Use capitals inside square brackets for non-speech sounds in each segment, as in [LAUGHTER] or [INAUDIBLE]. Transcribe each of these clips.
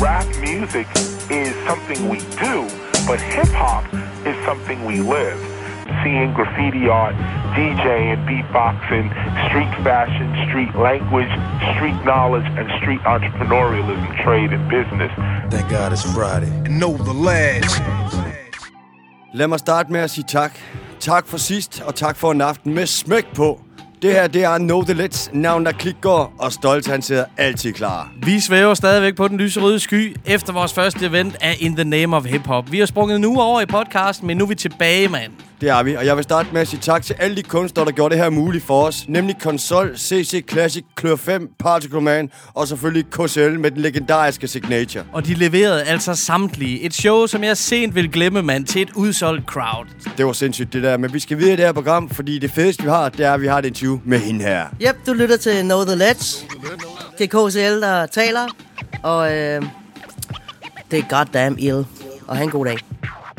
rap music is something we do, but hip hop is something we live. Seeing graffiti art, DJing, beatboxing, street fashion, street language, street knowledge, and street entrepreneurialism, trade, and business. Thank God it's Friday. And Know the lads. Lad mig starte med at sige tak. Tak for sidst, og tak for en aften med smæk på. Det her, det er No The Let's, navn der klikker, og Stolt, han sidder altid klar. Vi svæver stadigvæk på den lyserøde sky efter vores første event af In The Name of Hip Hop. Vi har sprunget nu over i podcasten, men nu er vi tilbage, mand. Det er vi, og jeg vil starte med at sige tak til alle de kunstnere, der gjorde det her muligt for os. Nemlig Konsol, CC Classic, Klør 5, Particle Man og selvfølgelig KCL med den legendariske Signature. Og de leverede altså samtlige. Et show, som jeg sent vil glemme, mand, til et udsolgt crowd. Det var sindssygt det der, men vi skal videre i det her program, fordi det fedeste vi har, det er, at vi har et interview med hende her. Yep, du lytter til Know The Let's. Det er KCL, der taler, og øh, det er goddamn ill. Og have en god dag.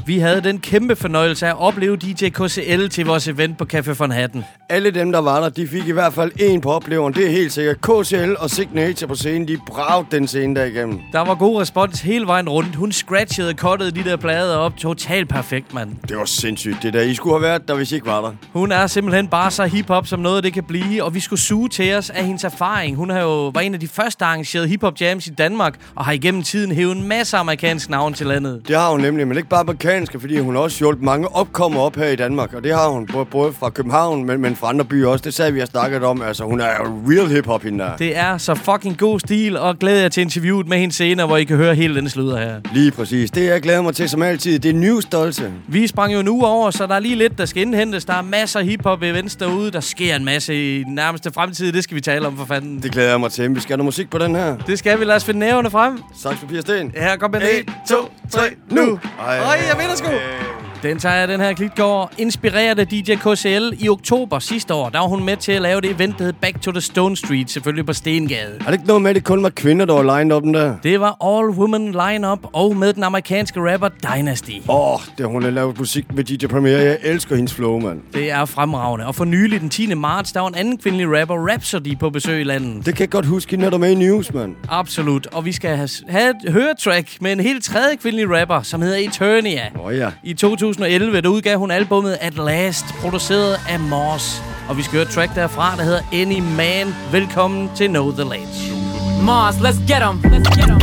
Vi havde den kæmpe fornøjelse af at opleve DJ KCL til vores event på Café von Hatten. Alle dem, der var der, de fik i hvert fald en på opleveren. Det er helt sikkert. KCL og Signature på scenen, de bragte den scene der igennem. Der var god respons hele vejen rundt. Hun scratchede og cuttede de der plader op. Totalt perfekt, mand. Det var sindssygt, det der. I skulle have været der, hvis I ikke var der. Hun er simpelthen bare så hip-hop, som noget det kan blive, og vi skulle suge til os af hendes erfaring. Hun har jo var en af de første, arrangerede hip-hop jams i Danmark, og har igennem tiden hævet en masse amerikansk navn til landet. Det har hun nemlig, men ikke bare amerikanske, fordi hun også hjulpet mange opkommer op her i Danmark. Og det har hun både fra København, men, men fra andre byer også. Det sagde vi har snakket om. Altså, hun er jo real hip-hop hende der. Det er så fucking god stil, og glæder jer til interviewet med hende senere, hvor I kan høre hele den sludder her. Lige præcis. Det jeg glæder mig til som altid, det er new stolte. Vi sprang jo nu over, så der er lige lidt, der skal indhentes. Der er masser af hiphop events derude. Der sker en masse i den nærmeste fremtid. Det skal vi tale om for fanden. Det glæder jeg mig til. Vi skal have noget musik på den her. Det skal vi. Lad os finde nævnene frem. Saks, papir, sten. Her kommer den. 1, 2, 3, nu! Ej, jeg vinder sgu. Den tager jeg, den her klitgård. Inspireret af DJ KCL i oktober sidste år. Der var hun med til at lave det event, der hed Back to the Stone Street, selvfølgelig på Stengade. Er det ikke noget med, at det kun var kvinder, der var lined up den der? Det var All Women Line-Up, og med den amerikanske rapper Dynasty. Åh, oh, det hun har lavet musik med DJ Premier. Jeg elsker hendes flow, mand. Det er fremragende. Og for nylig, den 10. marts, der var en anden kvindelig rapper, Rhapsody, på besøg i landet. Det kan jeg godt huske, når du er med i news, mand. Absolut. Og vi skal have, have et høretrack med en helt tredje kvindelig rapper, som hedder Eternia. Åh oh, ja. I 2011, der udgav hun albumet At Last, produceret af Moss. Og vi skal høre et track derfra, der hedder Any Man. Velkommen til Know The Ledge. Mars, let's get 'em. Let's get 'em.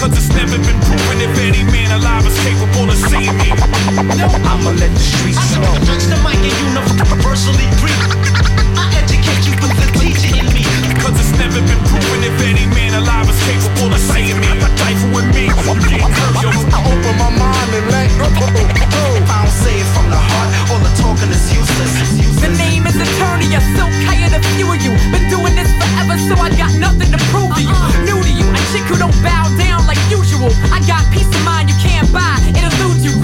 Cause it's never been proven if any man alive is capable of seeing me. I'ma let the streets know. Touch the mic and universally agree. I educate you through the teaching in me. Cause it's never been proven if any man alive is capable of seeing me. Rifle with me, you getting hurt, yo. I open my mind and let go. From the heart, all the talking is useless. The name is Eternia, so hired a few of you. Been doing this forever, so I got nothing to prove to you. Uh-uh. New to you, a chick who don't bow down like usual. I got peace of mind you can't buy, it eludes you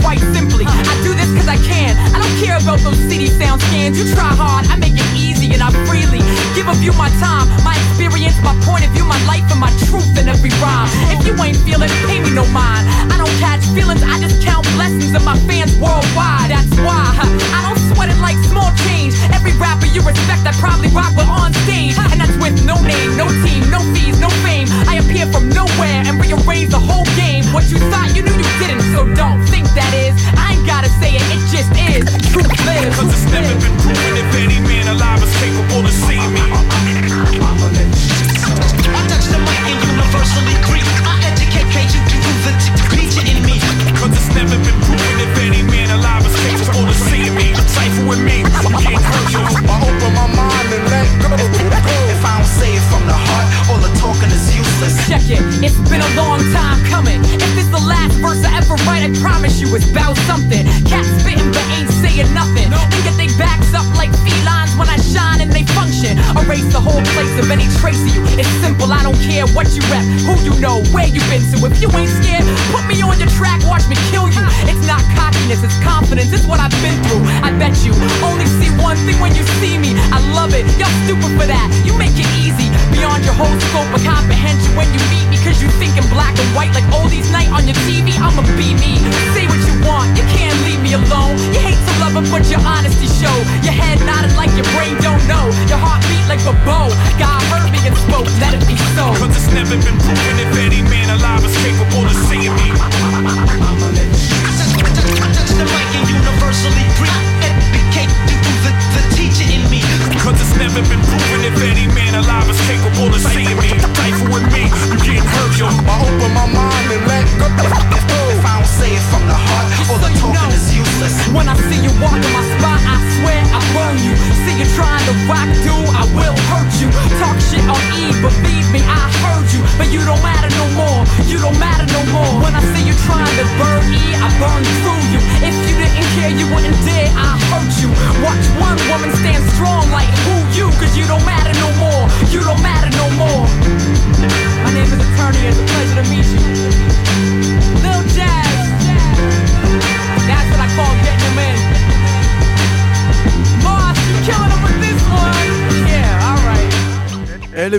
quite simply. I do this cause I can. I don't care about those city sound scans. You try hard, I make it easy and I freely give of you my time, my experience, my point of view, my life, and my truth in every rhyme. If you ain't feeling, pay me no mind. I don't catch feelings, I just count blessings of my fans worldwide. That's why I don't sweat it like small change. Every rapper you respect, I probably rock with on stage, and that's with no name, no team,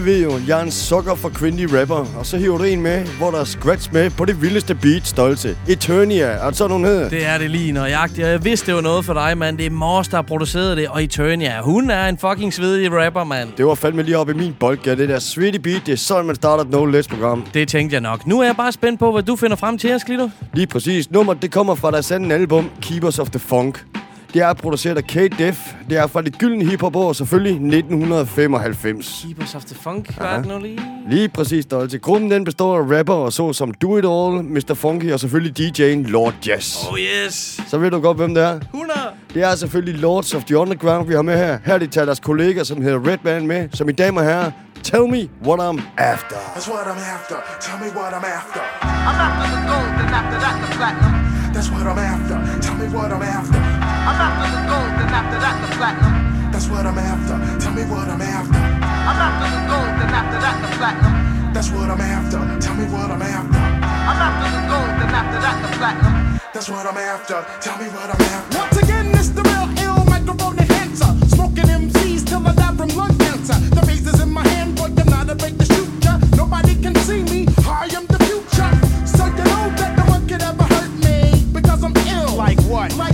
alle ved jo, at jeg er en sukker for cringy rapper, og så hiver du en med, hvor der er scratch med på det vildeste beat stolse. Eternia, er det sådan, hun hedder? Det er det lige nøjagtigt, og jeg vidste, det var noget for dig, mand. Det er Mors, der har produceret det, og Eternia, hun er en fucking svedig rapper, mand. Det var fandme lige op i min boldgade, ja. det der sweetie beat, det er sådan, man starter et no less program. Det tænkte jeg nok. Nu er jeg bare spændt på, hvad du finder frem til os, Glitter. Lige præcis. Nummer, det kommer fra deres anden album, Keepers of the Funk. Det er produceret af Kate Def. Det er fra det gyldne hiphop år, selvfølgelig 1995. Keepers of the Funk, var det nu lige? Lige præcis, Dolce. Gruppen den består af rapper og så som Do It All, Mr. Funky og selvfølgelig DJ'en Lord Jazz. Oh yes! Så ved du godt, hvem det er. 100! Det er selvfølgelig Lords of the Underground, vi har med her. Her de tager deres kollega, som hedder Red Band med, som i damer og herrer, Tell me what I'm after. That's what I'm after. Tell me what I'm after. I'm after the gold, and after that the platinum. That's what I'm after. Tell me what I'm after. I'm after the gold, then after that the platinum. That's what I'm after. Tell me what I'm after. I'm after the gold, then after that the platinum. That's what I'm after. Tell me what I'm after. I'm after the gold, then after that the platinum. That's what I'm after. Tell me what I'm after. Once again, it's the real ill microphone enhancer. Smoking MCs till I die from lung cancer. The razor's in my hand, boy, I'm not a to shoot. Nobody can see me. I am the future. So you know that no one could ever hurt me because I'm ill. Like what? Like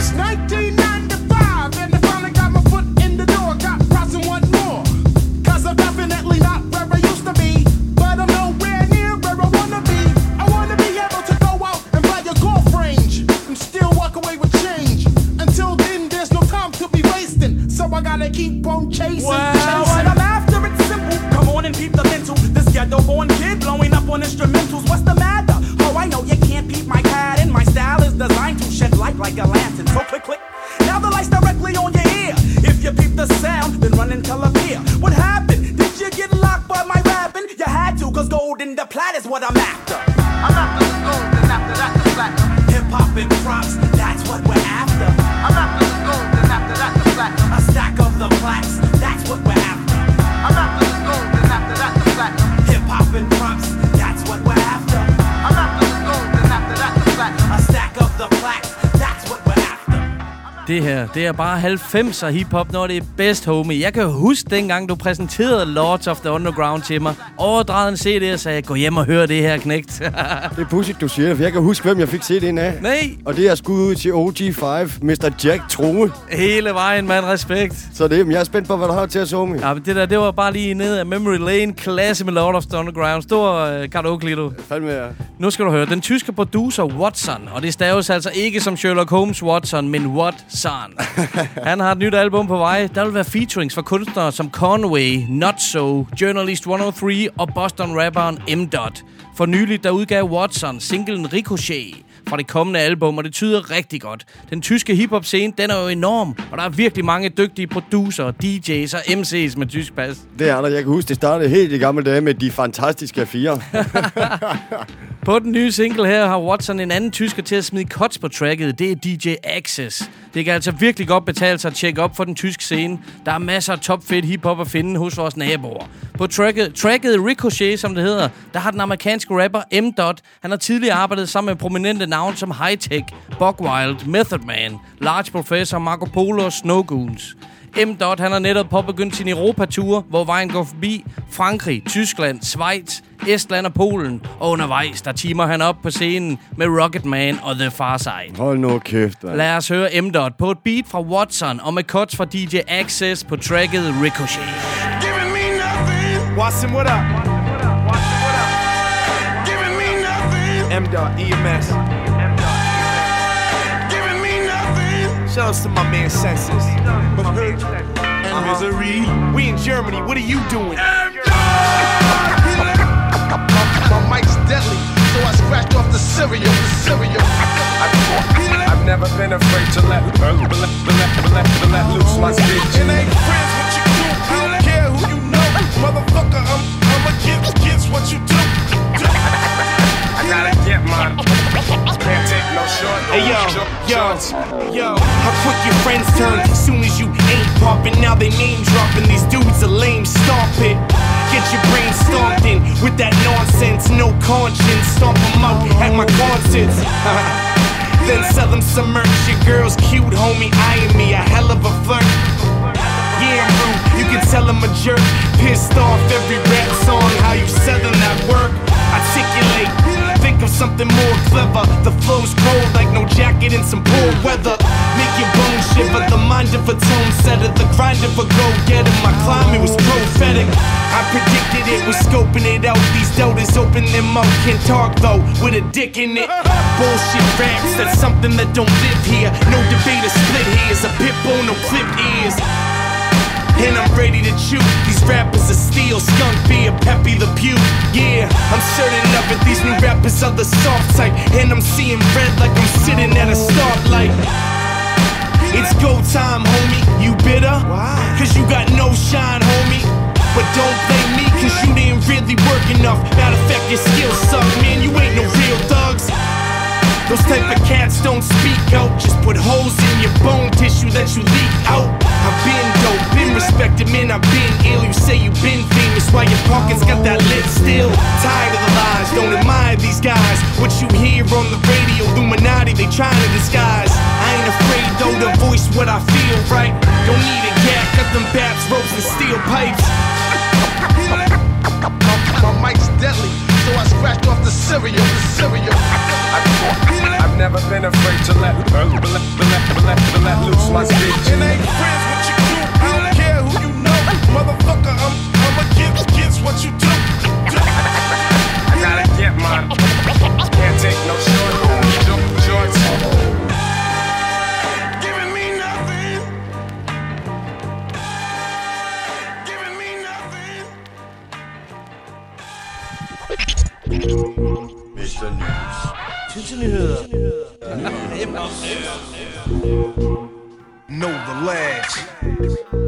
1990. 19. Det her, det er bare 90'er hiphop, når det er bedst, homie. Jeg kan huske dengang, du præsenterede Lords of the Underground til mig. Overdrejede en CD og sagde, gå hjem og hør det her, knægt. [LAUGHS] Det er pudsigt, du siger for jeg kan huske, hvem jeg fik ind af. Nej. Og det er skud ud til OG5, Mr. Jack True. Hele vejen, mand. Respekt. Så det, jeg er spændt på, hvad du har til at summe. Ja, men det der, det var bare lige ned af Memory Lane. Klasse med Lord of the Underground. Stor uh, karaoke du. Fandme, ja. Nu skal du høre. Den tyske producer Watson, og det staves altså ikke som Sherlock Holmes Watson, men Watson. [LAUGHS] Han har et nyt album på vej. Der vil være featurings for kunstnere som Conway, Not So, Journalist 103 og Boston-rapperen M. Dot. For nyligt der udgav Watson singlen Ricochet fra det kommende album, og det tyder rigtig godt. Den tyske hiphop-scene, den er jo enorm, og der er virkelig mange dygtige producer, DJ's og MC's med tysk pas. Det er der. Jeg kan huske, det startede helt i gamle dage med de fantastiske fire. [LAUGHS] På den nye single her har Watson en anden tysker til at smide cuts på tracket. Det er DJ Access. Det kan altså virkelig godt betale sig at tjekke op for den tyske scene. Der er masser af topfedt hiphop at finde hos vores naboer. På tracket, tracket Ricochet, som det hedder, der har den amerikanske rapper M. Dot. Han har tidligere arbejdet sammen med prominente navne som High Tech, Bogwild, Method Man, Large Professor, Marco Polo og Snow Goons. M. Dot, han har netop påbegyndt sin Europatur, hvor vejen går forbi Frankrig, Tyskland, Schweiz, Estland og Polen. Og undervejs, der timer han op på scenen med Rocketman og The Far Side. Hold nu kæft, man. Lad os høre M. Dot på et beat fra Watson og med cuts fra DJ Access på tracket Ricochet. Giving me nothing. Watson, what up? Giving me nothing. M. Dot, EMS. Nothing. To my man Census. But hurt and misery. We in Germany, what are you doing? My mic's deadly, so I scratched off the cereal, the cereal. I've never been afraid to let, let, let, let, let, let loose my speech. It ain't friends what you do. I don't care who you know. Motherfucker, I'm, I'ma give kids what you do. I gotta get mine. Can't take no short. Hey yo, yo, yo. How quick your friends turn soon as you ain't popping. Now they name dropping. These dudes are lame. Stomp it. Get your brain stomped in with that nonsense. No conscience. Stomp 'em out at my concerts. [LAUGHS] then sell them some merch. Your girl's cute, homie. Eyeing me a hell of a flirt. Yeah, I'm rude. You can tell I'm a jerk. Pissed off every rap song. How you selling that work? Articulate. Think of something more clever. The flow's cold like no jacket in some poor weather. Make your bones shiver. The mind of a tone setter. The grind of a go getter. My climate was prophetic. I predicted it. Was scoping it out. These doubters open their mouth. Can't talk though. With a dick in it. Bullshit raps. That's something that don't live here. No debate or split hairs. A pit bull, no clipped ears. And I'm ready to chew. These rappers are steel, skunk beer, Peppy the Pew. Yeah, I'm certain of it. These new rappers are the soft type. And I'm seeing red like I'm sitting at a stoplight. It's go time, homie. You bitter? Cause you got no shine, homie. But don't blame me, cause you didn't really work enough. Matter of fact, your skills suck, man. You ain't no real thugs. Those type of cats don't speak out. Just put holes in your bone tissue that you leak out. I've been been respected, men, I've been ill. You say you've been famous, why your pockets got that lid still? Tired of the lies, don't admire these guys. What you hear on the radio, Illuminati, they trying to disguise. I ain't afraid though to voice what I feel, right? Don't need a gag, got them bats, ropes, and steel pipes. My mic's deadly, so I scratched off the cereal, the cereal. I've never been afraid to let, let, let, let, let, let loose my speech. It ain't friends what you do. Motherfucker, I'm, I'ma give kids what you do. I gotta get mine. Can't take no short, short shorts. Giving me nothing. Giving me nothing. Mr. News. Know the lads.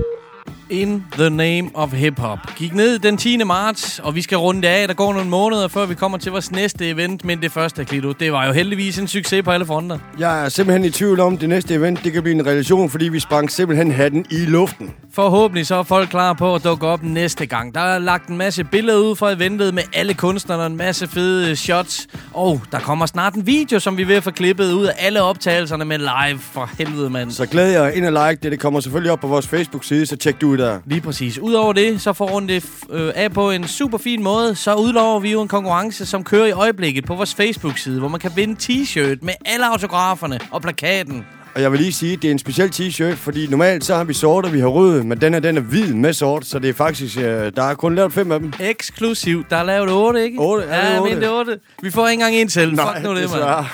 In the name of hip-hop. Gik ned den 10. marts, og vi skal runde det af. Der går nogle måneder, før vi kommer til vores næste event. Men det første, Klito, det var jo heldigvis en succes på alle fronter. Jeg er simpelthen i tvivl om, det næste event det kan blive en relation, fordi vi sprang simpelthen hatten i luften. Forhåbentlig så er folk klar på at dukke op næste gang. Der er lagt en masse billeder ud fra eventet med alle kunstnerne, en masse fede shots. Og der kommer snart en video, som vi ved at få klippet ud af alle optagelserne med live. For helvede, mand. Så glæder jeg ind og like det. Det kommer selvfølgelig op på vores Facebook-side, så tjek det lyttere. Lige præcis. Udover det, så får hun det øh, af på en super fin måde. Så udlover vi jo en konkurrence, som kører i øjeblikket på vores Facebook-side, hvor man kan vinde t-shirt med alle autograferne og plakaten. Og jeg vil lige sige, at det er en speciel t-shirt, fordi normalt så har vi sort, og vi har rød, men den her, den er hvid med sort, så det er faktisk, øh, der er kun lavet fem af dem. Eksklusiv. Der er lavet 8, ikke? 8? Er det Ja, otte? mener, det er 8. Vi får ikke engang en selv. Nej, Fuck nu det,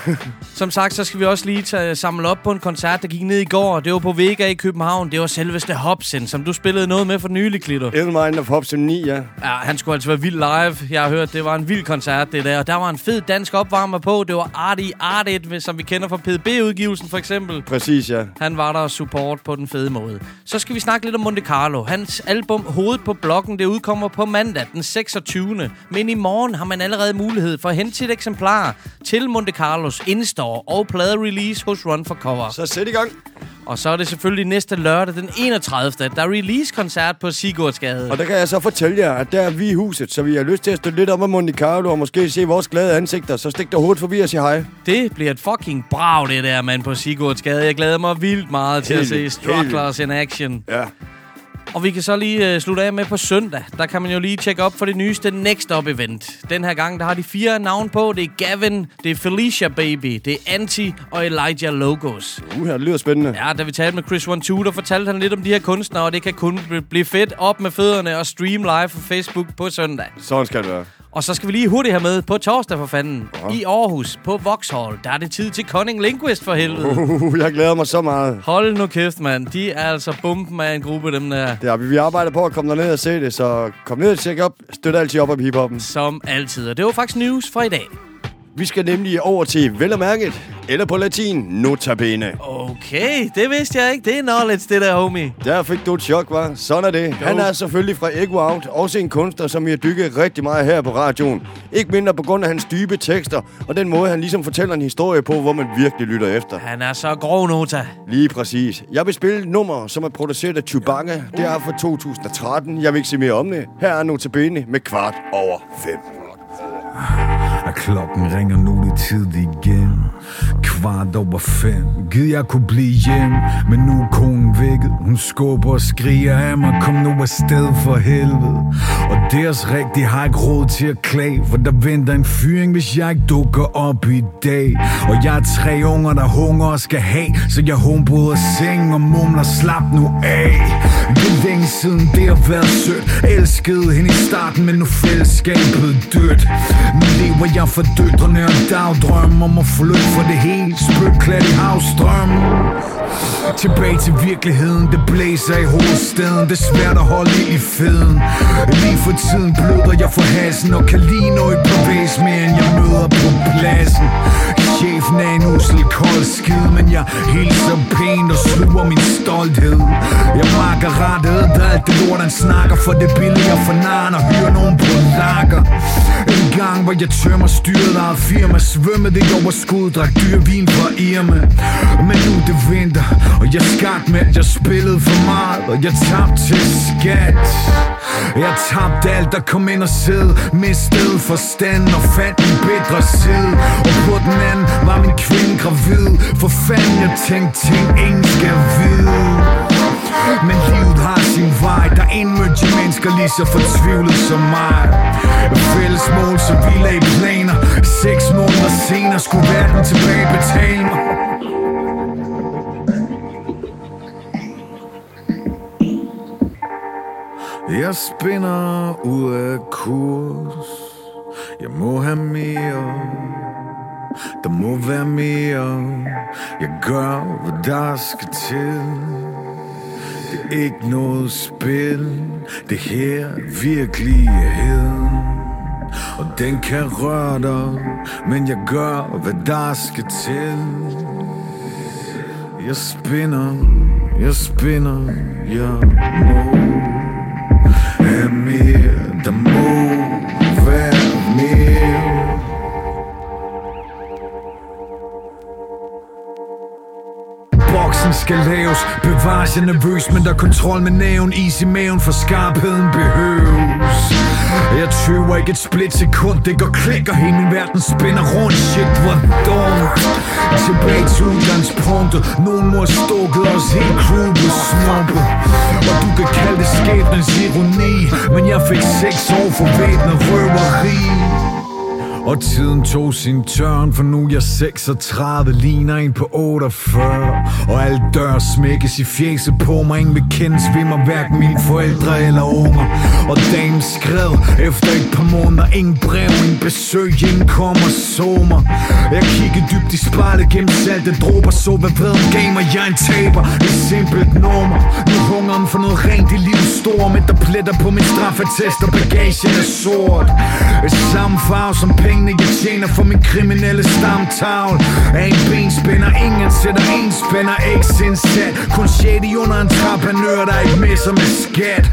mand. [LAUGHS] Som sagt, så skal vi også lige tage, samle op på en koncert, der gik ned i går. Det var på Vega i København. Det var selveste Hobson, som du spillede noget med for nylig, Klitter. Elmind of Hobson 9, ja. Ja, han skulle altså være vild live. Jeg har hørt, det var en vild koncert, det der. Og der var en fed dansk opvarmer på. Det var Artie Artit, som vi kender fra PDB-udgivelsen for eksempel. Præcis, ja. Han var der og support på den fede måde. Så skal vi snakke lidt om Monte Carlo. Hans album Hovedet på blokken, det udkommer på mandag den 26. Men i morgen har man allerede mulighed for at hente sit eksemplar til Monte Carlos Instore og plade-release hos Run for Cover. Så sæt i gang. Og så er det selvfølgelig næste lørdag den 31. Der er release-koncert på Sigurdsgade. Og der kan jeg så fortælle jer, at der er vi i huset, så vi har lyst til at stå lidt om af Monte Carlo og måske se vores glade ansigter. Så stik dig hovedet forbi og sig hej. Det bliver et fucking brag, det der, mand, på Sigurdsgade. Jeg glæder mig vildt meget til at se Helt- Strugglers in action. Ja. Og vi kan så lige uh, slutte af med på søndag. Der kan man jo lige tjekke op for det nyeste Next Up event. Den her gang, der har de fire navn på. Det er Gavin, det er Felicia Baby, det er Anti og Elijah Logos. Uh, det lyder spændende. Ja, da vi talte med Chris One Two, der fortalte han lidt om de her kunstnere, og det kan kun bl- blive fedt op med fødderne og stream live på Facebook på søndag. Sådan skal det være. Og så skal vi lige hurtigt have med på torsdag for fanden. I Aarhus, på Vauxhall, der er det tid til Cunning Linguist for helvede. Uh, jeg glæder mig så meget. Hold nu kæft, mand. De er altså bomben af en gruppe, dem der. Har vi. Arbejder på at komme derned og se det, så kom ned og tjek op. Støt altid op af hiphoppen. Som altid. Og det var faktisk news for i dag. Vi skal nemlig over til vel og mærket, eller på latin, notabene. Okay, det vidste jeg ikke. Det er knowledge, det der, homie. Der fik du et chok, var. Sådan er det. Han er selvfølgelig fra Ego Out, også en kunstner, som vi har dykket rigtig meget her på radioen. Ikke mindre på grund af hans dybe tekster, og den måde, han ligesom fortæller en historie på, hvor man virkelig lytter efter. Han er så grov, Nota. Lige præcis. Jeg vil spille et nummer, som er produceret af Chewbacca. Det er fra 2013. Jeg vil ikke sige mere om det. Her er notabene med kvart over fem. Og klokken ringer nu det tid igen. Kvart over fem. Gid jeg kunne blive hjem. Men nu er konen vækket. Hun skubber og skriger af mig. Kom nu afsted for helvede. Og deres er rigtigt. Har ikke råd til at klage. For der venter en fyring Hvis jeg ikke dukker op i dag. Og jeg er tre unger der hunger og skal have. Så jeg humbreder seng og mumler Slap nu af. Det er længe siden det har været sødt. Elskede hende i starten Men nu fællesskabet dødt. Nu lever jeg for døtrene og dagdrøm Om at flytte for det hele. Spytklat i havstrøm. Tilbage til virkeligheden Det blæser i hovedstaden. Det er svært at holde i feden. Lige for tiden bløder jeg for hasen Og kan lige nå i bevæs mere end jeg møder på pladsen. Chefen er en usel kold skid Men jeg hilser pænt og sluger min stolthed. Jeg makker rettet Der alt det lort han snakker For det er billigere for naren at hyre nogen på lager. En gang hvor jeg tømmer styret af firma Svømmede i overskud Drak dyr vin fra Irma. Men nu det vinter jeg skak men jeg spillede for meget Og jeg tabte til skat. Jeg tabte alt der kom ind og sid. Mistede forstand og fandt en bedre side. Og på den anden var min kvinde gravid. For fanden jeg tænkte ting ingen skal vide. Men livet har sin vej. Der indmødte de mennesker lige så fortvivlet som mig. Fælles mål, så vi lagde planer. Seks måneder senere skulle verden tilbage betale mig. Jeg spinder ud af kurs. Jeg må have mere. Der må være mere. Jeg gør, hvad der skal til. Det er ikke noget spil. Det her er virkeligheden Og den kan røre dig Men jeg gør, hvad der skal til. Jeg spinder, jeg spinder, jeg må have mere, der må. Boksen skal laves. Bevares jeg nervøs Men der er kontrol med næven. Is i maven For skarpheden behøves. Jeg tøver ikke et split sekund Det går klik Og hele min verden spinner rundt. Shit hvor dumt Tilbage til udgangspunktet. Nogen må have stukket os helt crew på snuppet Og du kan kalde det skæbnens ironi. Men jeg fik seks år for væbnet røveri og tiden tog sin tørn, for nu er jeg 36, ligner en på 48 Og alle dør smækkes i fjeset på mig, ingen vil kendes ved mig, hverken mine forældre eller unger. Og dagen skred efter et par måneder, ingen brev, ingen besøg, ingen kommer sommer. så mig. Jeg kiggede dybt i spejlet gennem salte dråber, så hvad ved gav mig, jeg er en taber, et simpelt nummer. Nu hungeren for noget rent i livet stor, med der pletter på min straffetest og bagagen er sort. Samme farve som penge pengene jeg tjener for min kriminelle stamtavl Er en benspænder, ingen sætter en spænder Ikke sindsat, kun shady under en trapanør Der ikke messer med skat.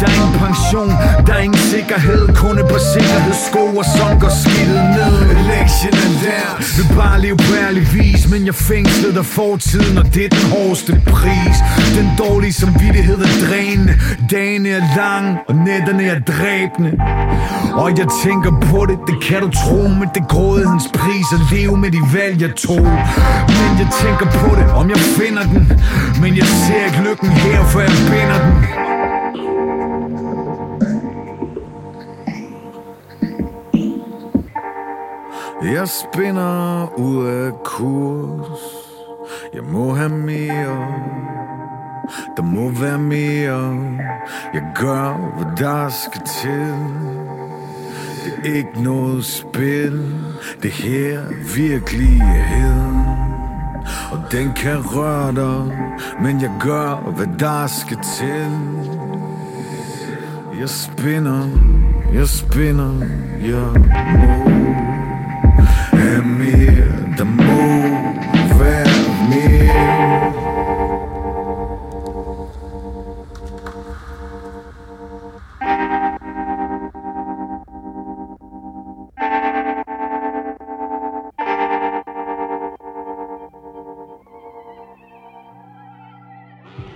Der er ingen pension, der er ingen sikkerhed. Kun et par sikkerhedssko og sådan går skidtet ned. Lektien er der vil bare leve på ærlig vis Men jeg fængslet der fortiden, og det er den hårdeste pris. Den dårlige samvittighed er drænende Dagen er lang, og nætterne er dræbende. Og jeg tænker på det, det kan du tro Men det er grådighedens pris at leve med de valg jeg tog. Men jeg tænker på det, om jeg finder den. Men jeg ser ikke lykken her, for jeg binder den. Jeg spinner ud af kurs. Jeg må have mere. Der må være mere. Jeg gør, hvad der skal til ikke noget spil. Det her er virkeligheden. Og den kan røre dig Men jeg gør, hvad der skal til. Jeg spinner, jeg spinner Jeg må. Have mere Der må være mere.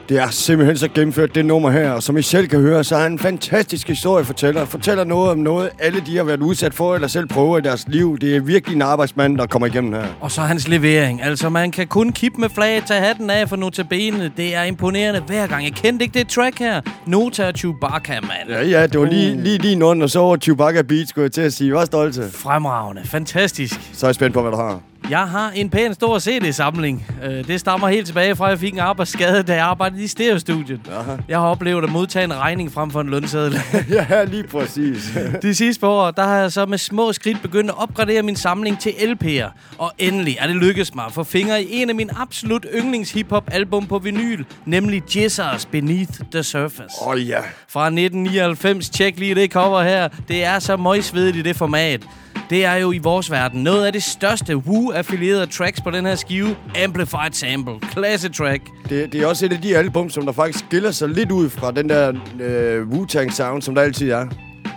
Det er simpelthen så gennemført, det nummer her. Og som I selv kan høre, så er han en fantastisk historiefortæller. Fortæller noget om noget, alle de har været udsat for, eller selv prøver i deres liv. Det er virkelig en arbejdsmand, der kommer igennem her. Og så hans levering. Altså, man kan kun kippe med flaget, tage hatten af for notabene. Det er imponerende hver gang. Jeg kendte ikke det track her. Nota og Chewbacca, mand. Ja, ja, det var lige, lige din under, og så over Chewbacca Beat, skulle jeg til at sige. Var stolte. Fremragende. Fantastisk. Så er jeg spændt på, hvad du har. Jeg har en pæn stor CD-samling. Øh, Det stammer helt tilbage fra, at jeg fik en arbejdsskade, da jeg arbejdede i stereostudiet. Aha. Jeg har oplevet at modtage en regning frem for en lønseddel. [LAUGHS] ja, lige præcis. [LAUGHS] De sidste par år, der har jeg så med små skridt begyndt at opgradere min samling til LP'er. Og endelig er det lykkedes mig at få fingre i en af mine absolut yndlings hip-hop album på vinyl, nemlig Jizzers Beneath the Surface. Åh oh, ja. Fra 1999, tjek lige det cover her. Det er så møgsvedigt i det format. Det er jo i vores verden noget af det største Woo-affilierede tracks på den her skive. Amplified Sample. Classic track. Det, det er også et af de album, som der faktisk skiller sig lidt ud fra den der øh, Wu-Tang sound, som der altid er.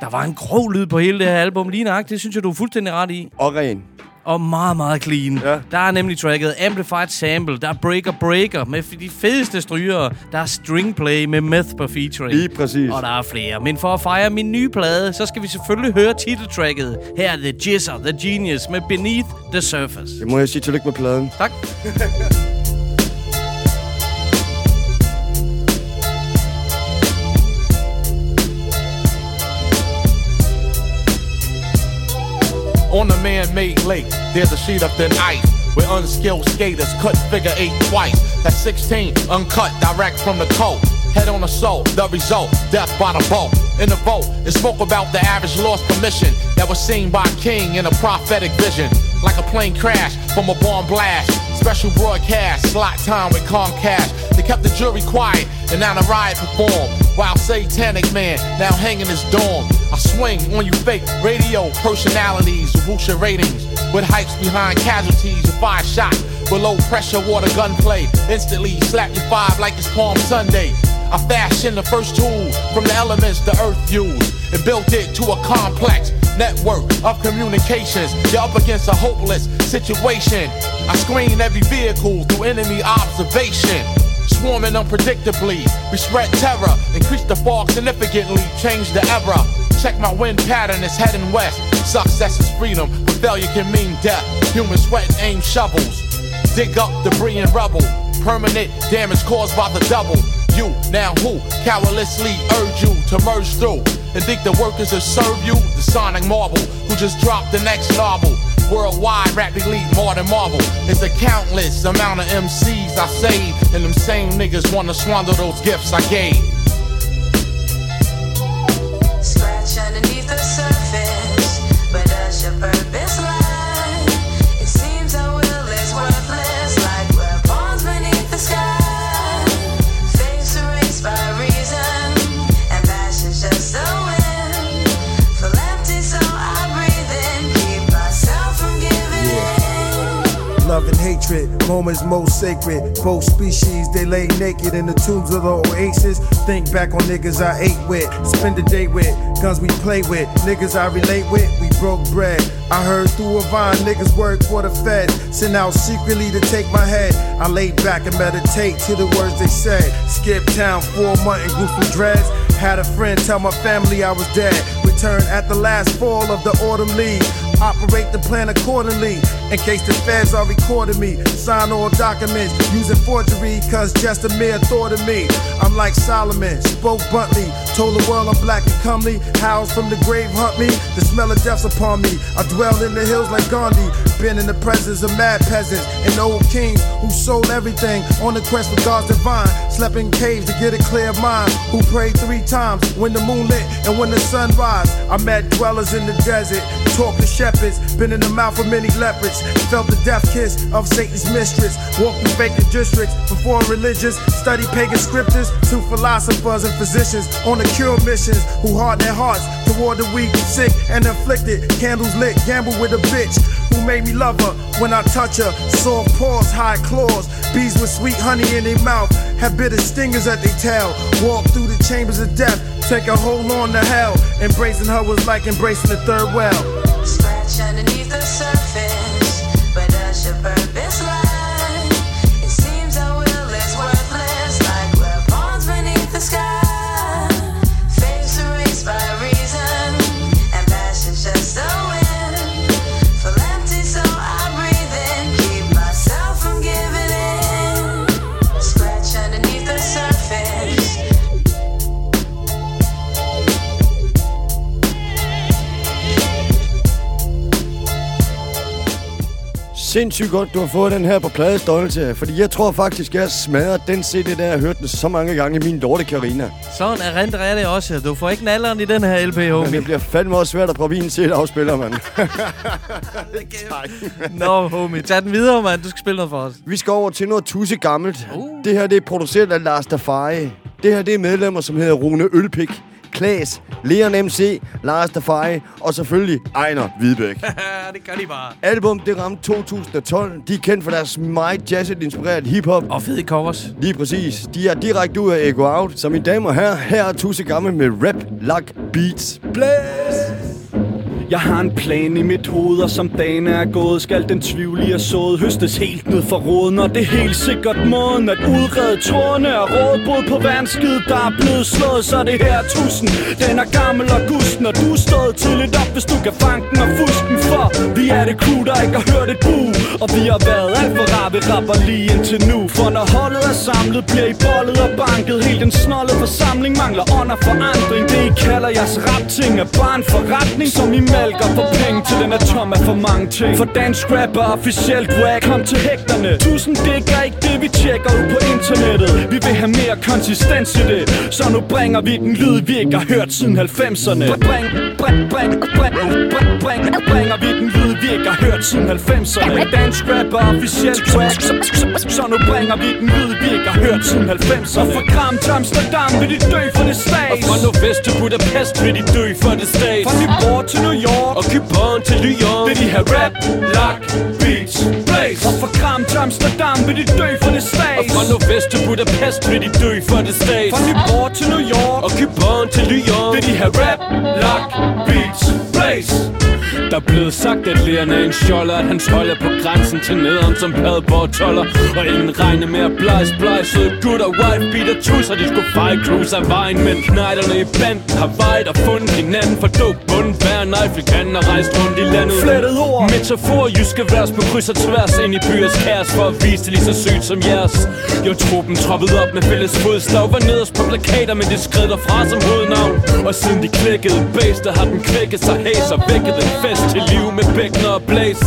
Der var en grov lyd på hele det her album. Lige nøjagtigt, det synes jeg, du er fuldstændig ret i. Og ren. Og meget, meget clean. Ja. Der er nemlig tracket Amplified Sample. Der er Breaker Breaker med de fedeste strygere. Der er String Play med Meth på featuring. Lige præcis. Og der er flere. Men for at fejre min nye plade, så skal vi selvfølgelig høre titeltracket. Her er The Jizzer, The Genius med Beneath the Surface. Det må jeg sige tillykke med pladen. Tak. [LAUGHS] On a man-made lake, there's a sheet of thin ice where unskilled skaters cut figure eight twice. That's 16, uncut, direct from the coast. Head on a soul, the result, death by the boat. In the vote, it spoke about the average lost commission that was seen by King in a prophetic vision. Like a plane crash from a bomb blast. Special broadcast, slot time with Comcast. They kept the jury quiet, and now the riot performed. While Satanic Man now hanging his dorm. I swing on you fake radio personalities ratings. With hypes behind casualties, if I shot with low pressure water gunplay. Instantly slap your five like it's Palm Sunday. I fashioned the first tool from the elements the earth used and built it to a complex network of communications. You're up against a hopeless situation. I screen every vehicle through enemy observation. Swarming unpredictably, we spread terror, increase the fog significantly, change the era. Check my wind pattern, it's heading west. Success is freedom, but failure can mean death. Human sweat and aim shovels. Dig up debris and rubble. Permanent damage caused by the double. You, now who, cowardice urge you to merge through and think the workers will serve you? The sonic marvel who just dropped the next novel. Worldwide, rap elite more than Marvel. It's a countless amount of MCs I saved, and them same niggas wanna squander those gifts I gave. And hatred, moments most sacred. Both species, they lay naked in the tombs of the oasis. Think back on niggas I ate with, spend the day with, guns we play with, niggas I relate with. We broke bread. I heard through a vine, niggas work for the feds. Sent out secretly to take my head. I laid back and meditate to the words they said. Skip town, four mutton, grew from dreads. Had a friend tell my family I was dead. Return at the last fall of the autumn leaves. Operate the plan accordingly in case the feds are recording me. Sign all documents using forgery, cause just a mere thought of me. I'm like Solomon, spoke bluntly, told the world I'm black and comely. Howls from the grave hunt me, the smell of death's upon me. I dwell in the hills like Gandhi, been in the presence of mad peasants and old kings who sold everything on the quest for God's divine. Slept in caves to get a clear mind, who prayed three times when the moon lit and when the sun rise. I met dwellers in the desert, talked to shepherds, been in the mouth of many leopards, felt the death kiss of Satan's mistress, walked through vacant districts for foreign religions, studied pagan scriptures to philosophers and physicians on the cure missions who harden their hearts toward the weak, sick, and afflicted. Candles lit, gamble with a bitch who made me love her when I touch her. Soft paws, high claws, bees with sweet honey in their mouth, have bitter stingers at their tail. Walk through the chambers of death, take a hold on to hell. Embracing her was like embracing the third well. Scratch underneath the surface, Sindssygt godt, du har fået den her på pladestolte, fordi jeg tror faktisk, jeg smadrer den CD der. Jeg har hørt den så mange gange i min lorte Karina. Sådan er rent er det også. Du får ikke nalderen i den her LP, Men homie. det bliver fandme også svært at prøve en CD-afspiller, mand. [LAUGHS] Nå, homie. Tag den videre, mand. Du skal spille noget for os. Vi skal over til noget tusse gammelt. Uh. Det her det er produceret af Lars Dafari. Det her det er medlemmer, som hedder Rune Ølpik, Klaas, Leon MC, Lars Dafari og selvfølgelig Ejner Hvidbæk. [LAUGHS] det gør de bare. Album det ramte 2012. De er kendt for deres meget jazzet inspireret hiphop. Og fede covers. Lige præcis. De er direkte ud af Ego Out. Så mine damer og herrer, her er Tusse Gammel med Rap Lock Beats. Blaze! Jeg har en plan i mit hoved, og som dagen er gået, skal den tvivlige såd sået høstes helt ned for roden. Og det er helt sikkert måden at udrede tårne og rådbrud på vandskid, der er blevet slået. Så det her tusind, den er gammel og gusten, og du er stået tidligt op, hvis du kan fange den og fusken. For vi er det crew, der ikke har hørt et bu, og vi har været alt for rappe rapper lige indtil nu. For når holdet er samlet, bliver I bollet og banket. Helt en snollet forsamling mangler ånd og forandring. Det I kalder jeres rap-ting er bare en forretning, som I malker for penge til den er tom af for mange ting. For dansk rap er officielt whack, kom til hægterne. Tusind dækker ikke det, vi tjekker ud på internettet. Vi vil have mere konsistens i det, så nu bringer vi den lyd, vi ikke har hørt siden 90'erne. Bring, bring, bring, bring, bring, bring, bringer vi den vi ikke har hørt siden 90'erne Dansk rap er officielt track så, så, så nu bringer vi den lyd, vi ikke har hørt siden 90'erne Og fra Kram til Amsterdam vil de dø for det stat. Og fra Nordvest til Budapest vil de dø for det stat. Fra Nyborg til New York. Og Kypern til Lyon. Vil de have rap, lock, beats, blaze. Og fra Kram til Amsterdam vil de dø for det stat. Og fra Nordvest til Budapest vil de dø for det stat. Fra Nyborg til New York. Og Kypern til Lyon. Vil have rap, lock, beats, blaze. Der er blevet sagt, at Leon er en skjolder At hans hold er på grænsen til nederen som Padborg toller Og ingen regner med at blejs, blejs Søde gut og wife beater tusser De skulle fejre cruise af vejen. Men knejderne i banden har vejet og fundet hinanden. For dog bunden hver en Eiffelkanden og rejst rundt i landet. Flettet ord Metafor, jyske vers på kryds og tværs. Ind i byers kaos for at vise det lige så sygt som jeres. Jo, truppen troppede op med fælles fodslag. Var nederst på plakater, men det skred derfra som hovednavn. Og siden de knækkede base, der har den knækket sig hæs Og vækket en fest til liv med bækner og blæs.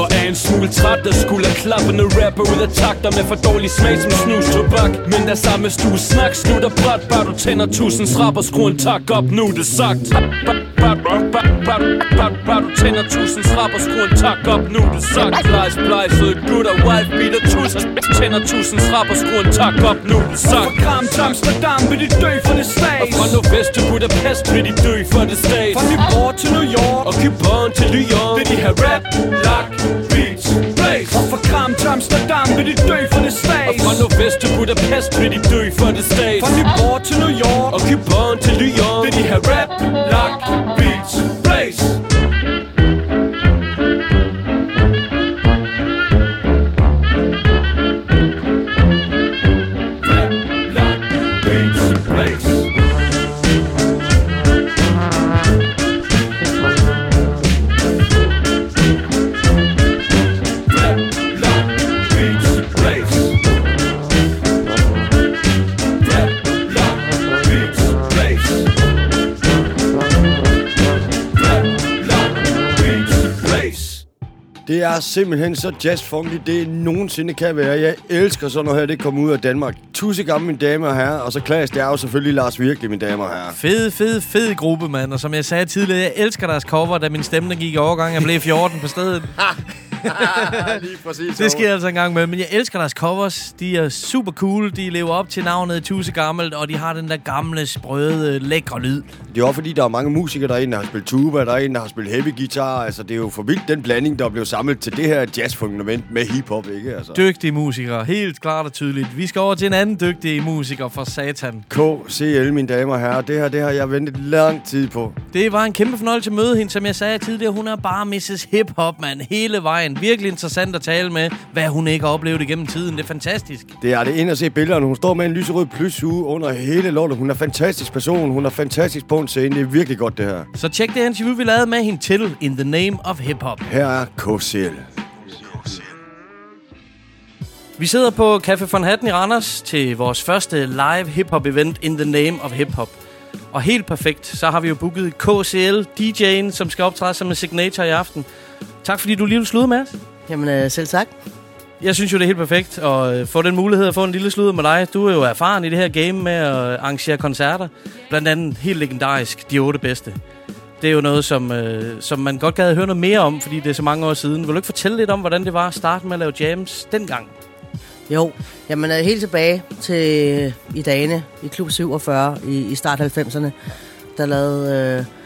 Og er en smule træt af skulder klappende rapper ud af takter Med for dårlig smag som snus tobak. Men der samme stue snak slutter bræt Bare du tænder tusind strap og skru en tak op, nu er det sagt. Bare du tænder tusind strap og skru en tak op, nu det sagt Blejs, blejs, sød gut og wife beater tusind. Tænder tusind strap og skru en tak op, nu det sagt. Fra Kram til Amsterdam vil de dø for det stat. Og fra Nordvest til Budapest vil de dø for det stat. Fra Nyborg til New York. Og Kypern til Lyon. Vil de have rap, lock, beats, blaze Og fra Kram til Amsterdam vil de dø for det stat. Og fra Nordvest til Budapest vil de dø for det stat. Fra Nyborg til New York. Og Kypern til Lyon Det er simpelthen så jazzfunky, det nogensinde kan være. Jeg elsker sådan noget her, det kommer ud af Danmark. Tusind gamle, mine damer og herrer. Og så Klaas, det er jo selvfølgelig Lars Virkelig, mine damer og herrer. Fed, fed, fed gruppe, mand. Og som jeg sagde tidligere, jeg elsker deres cover, da min stemme gik i overgang. Jeg blev 14 på stedet. [LAUGHS] [LAUGHS] Lige præcis. Det sker altså en gang med. Men jeg elsker deres covers. De er super cool. De lever op til navnet Tuse Gammelt. Og de har den der gamle, sprøde, lækre lyd. Det er også fordi, der er mange musikere, der er en, der har spillet tuba, der er en, der har spillet heavy guitar. Altså, det er jo for vildt, den blanding, der blev samlet til det her jazzfundament med hiphop, ikke? Altså. Dygtige musikere. Helt klart og tydeligt. Vi skal over til en anden dygtig musiker for satan. KCL, mine damer og herrer. Det her, det har jeg ventet lang tid på. Det var en kæmpe fornøjelse at møde hende. Som jeg sagde tidligere, hun er bare Mrs. Hip Hop, mand. Hele vejen. Virkelig interessant at tale med, hvad hun ikke har oplevet igennem tiden. Det er fantastisk. Det er det ind at se billederne. Hun står med en lyserød plyshue under hele lortet. Hun er en fantastisk person. Hun er fantastisk på en scene. Det er virkelig godt, det her. Så tjek det interview, vi lavede med hende til In the Name of Hip Hop. Her er KCL. Vi sidder på Café von Hatten i Randers til vores første live hip-hop event In the Name of Hip Hop. Og helt perfekt, så har vi jo booket KCL, DJ'en, som skal optræde som en signature i aften. Tak fordi du lige vil slude med os. Jamen, øh, selv tak. Jeg synes jo, det er helt perfekt at øh, få den mulighed at få en lille sludder med dig. Du er jo erfaren i det her game med at arrangere koncerter. Blandt andet helt legendarisk, de otte bedste. Det er jo noget, som, øh, som man godt gad høre noget mere om, fordi det er så mange år siden. Vil du ikke fortælle lidt om, hvordan det var at starte med at lave jams dengang? Jo, jamen øh, helt tilbage til øh, i dagene i Klub 47 i, i start 90'erne, der lavede øh,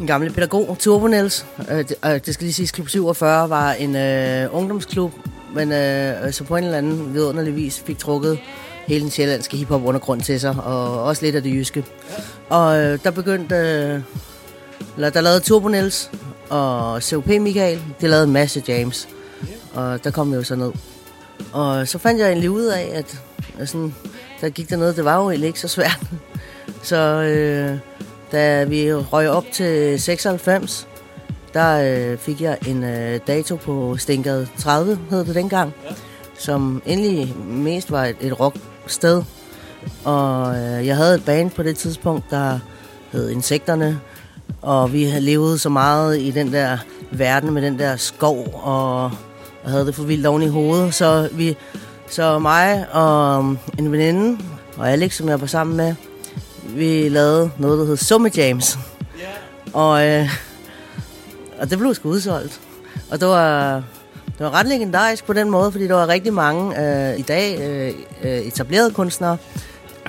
en gamle pædagog, Turbo Niels. Øh, det, øh, det skal lige siges, Klub 47 var en øh, ungdomsklub, men øh, så på en eller anden vidunderlig vis fik trukket hele den sjællandske hiphop undergrund til sig, og også lidt af det jyske. Og øh, der begyndte, øh, eller der lavede Turbo Niels og COP Michael, de lavede en masse jams, og der kom vi jo så ned. Og så fandt jeg egentlig ud af, at altså, sådan, der gik der noget, det var jo egentlig ikke så svært. [LAUGHS] Så øh, da vi røg op til 96, der øh, fik jeg en øh, dato på Stinkade 30, hed det dengang, ja. som endelig mest var et, et rocksted. Og øh, jeg havde et band på det tidspunkt, der hed Insekterne, og vi havde levet så meget i den der verden med den der skov, og, og havde det for vildt oven i hovedet. Så, vi, så mig og en veninde, og Alex, som jeg var sammen med, vi lavede noget, der hed Summe Jams. Og, øh, og det blev sgu udsolgt. Og det var, det var ret legendarisk på den måde, fordi der var rigtig mange øh, i dag øh, øh, etablerede kunstnere,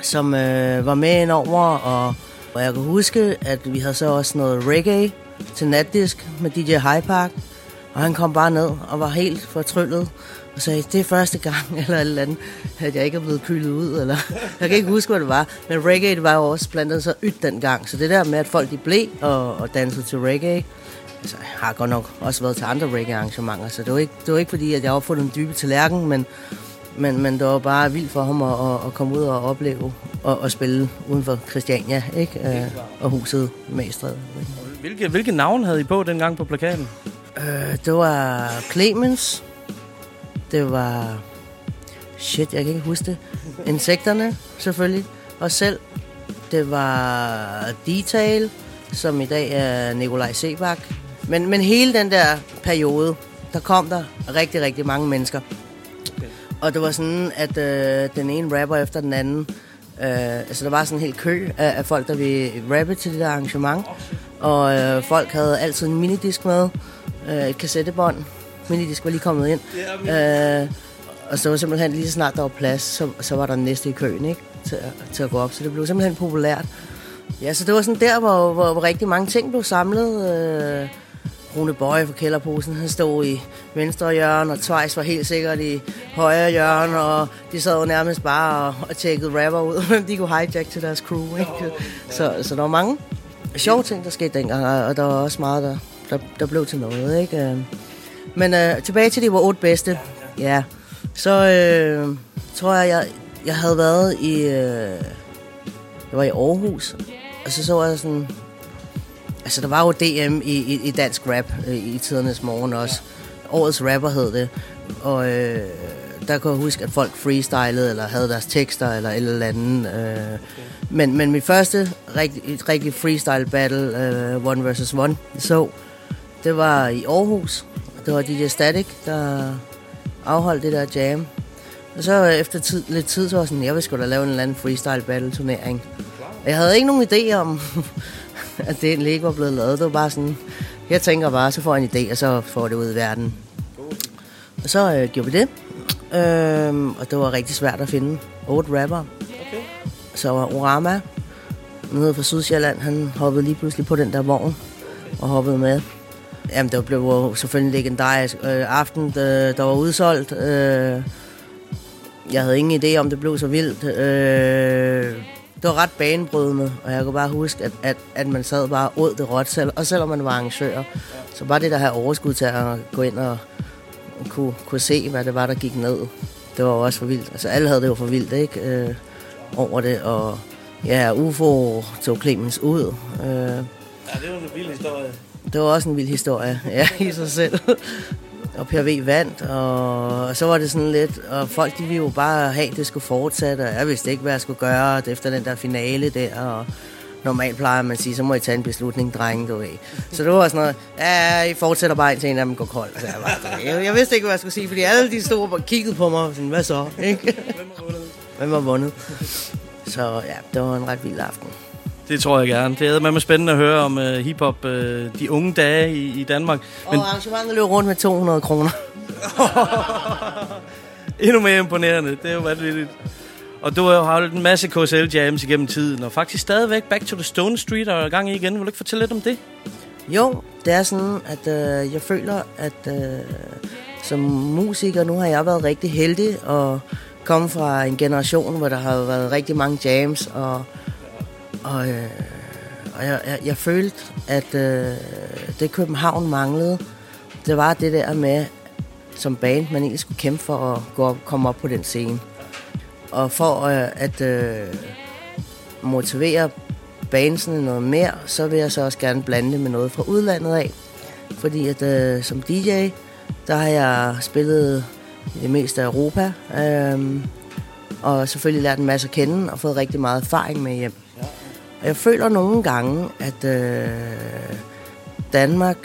som øh, var med ind over, og, og jeg kan huske, at vi havde så også noget reggae til natdisk med DJ High Park, og han kom bare ned og var helt fortryllet og sagde, det er første gang, [LAUGHS] eller et eller andet, at jeg ikke er blevet kylet ud, eller jeg kan ikke huske, hvad det var. Men reggae, var jo også blandet så ydt dengang, så det der med, at folk de blev og, og dansede til reggae, altså, jeg har godt nok også været til andre reggae-arrangementer, så det var ikke, det var ikke fordi, at jeg var på den dybe tallerken, men, men, men det var bare vildt for ham at, at, at komme ud og opleve og, og spille uden for Christiania, ikke? Øh, og huset Magstred. Hvilke, hvilke navn havde I på dengang på plakaten? Øh, det var Clemens. Det var... Shit, jeg kan ikke huske det. Insekterne, selvfølgelig. Og selv. Det var Detail, som i dag er Nikolaj Sebak. Men, men hele den der periode, der kom der rigtig, rigtig mange mennesker. Og det var sådan, at øh, den ene rapper efter den anden... Øh, altså, der var sådan en hel kø af, af folk, der ville rappe til det der arrangement. Og øh, folk havde altid en minidisk med. Øh, et kassettebånd. Minidisk var lige kommet ind. Øh, og så var simpelthen lige så snart der var plads, så, så var der den næste i køen, ikke? Til, at- til at gå op. Så det blev simpelthen populært. Ja, så det var sådan der, hvor, hvor, hvor rigtig mange ting blev samlet. Øh, Rune Bøje fra Kælderposen, han stod i venstre hjørne, og Twice var helt sikkert i højre hjørne, og de sad jo nærmest bare og, og tjekkede rapper ud, [LAUGHS] hvem de kunne hijack til deres crew. Ikke? Så, så der var mange sjove ting, der skete dengang, og og der var også meget, der, der, der blev til noget. Ikke? Men øh, tilbage til de var otte bedste. Ja, så øh, tror jeg, jeg, jeg havde været i... Øh, jeg var i Aarhus, og så så var jeg sådan... Altså, der var jo DM i, i, i dansk rap øh, i tidernes morgen også. Årets rapper hed det. Og øh, der kunne jeg huske, at folk freestylede, eller havde deres tekster, eller et eller andet. Øh. Men, men mit første rigtig, rigtig freestyle battle, øh, One versus One, så, det var i Aarhus. Det var DJ Static, der afholdt det der jam. Og så efter tid, lidt tid, så var jeg sådan, jeg vil sgu da lave en eller anden freestyle battle turnering. Og jeg havde ikke nogen idé om, [LAUGHS] at det egentlig ikke var blevet lavet. Det var bare sådan, jeg tænker bare, så får jeg en idé, og så får det ud i verden. Og så øh, gjorde vi det. Øhm, og det var rigtig svært at finde otte rapper. Okay. Så var Orama, nede fra Sydsjælland, han hoppede lige pludselig på den der vogn og hoppede med. Jamen, det blev jo selvfølgelig legendarisk. Øh, aften, der, der var udsolgt. Øh, jeg havde ingen idé om, det blev så vildt. Øh, det var ret banebrydende, og jeg kan bare huske, at, at, at man sad bare ud det råt selv, og selvom man var arrangør. Så bare det der her overskud til at gå ind og kunne, kunne se, hvad det var, der gik ned. Det var også for vildt. Altså alle havde det jo for vildt, ikke? Øh, over det, og ja, UFO tog Clemens ud. Øh, Ja, det var en vild historie det var også en vild historie, [LAUGHS] ja, i sig selv. Og PRV vandt, og så var det sådan lidt, og folk de ville jo bare have, at det skulle fortsætte, og jeg vidste ikke, hvad jeg skulle gøre efter den der finale der, og normalt plejer man at sige, så må I tage en beslutning, drenge, du ved. Så det var sådan noget, ja, I fortsætter bare indtil en af dem går kold. Så jeg, bare, jeg, jeg vidste ikke, hvad jeg skulle sige, fordi alle de stod og kiggede på mig, og sådan, hvad så, ikke? Hvem har vundet? Så ja, det var en ret vild aften. Det tror jeg gerne. Det er med spændende at høre om uh, hiphop, uh, de unge dage i, i Danmark. Men... Og arrangementet løb rundt med 200 kroner. [LAUGHS] endnu mere imponerende. Det er jo vanvittigt. Og du har jo holdt en masse KSL jams igennem tiden, og faktisk stadigvæk Back to the Stone Street og gang i igen. Vil du ikke fortælle lidt om det? Jo, det er sådan, at øh, jeg føler, at øh, som musiker, nu har jeg været rigtig heldig og komme fra en generation, hvor der har været rigtig mange jams, og, og, øh, og jeg, jeg, jeg følte, at øh, det København manglede, det var det der med, som band, man egentlig skulle kæmpe for at gå op, komme op på den scene. Og for øh, at øh, motivere bandsene noget mere, så vil jeg så også gerne blande det med noget fra udlandet af. Fordi at øh, som DJ, der har jeg spillet i det meste af Europa. Øh, og selvfølgelig lært en masse at kende og fået rigtig meget erfaring med hjem. Og jeg føler nogle gange, at øh, Danmark,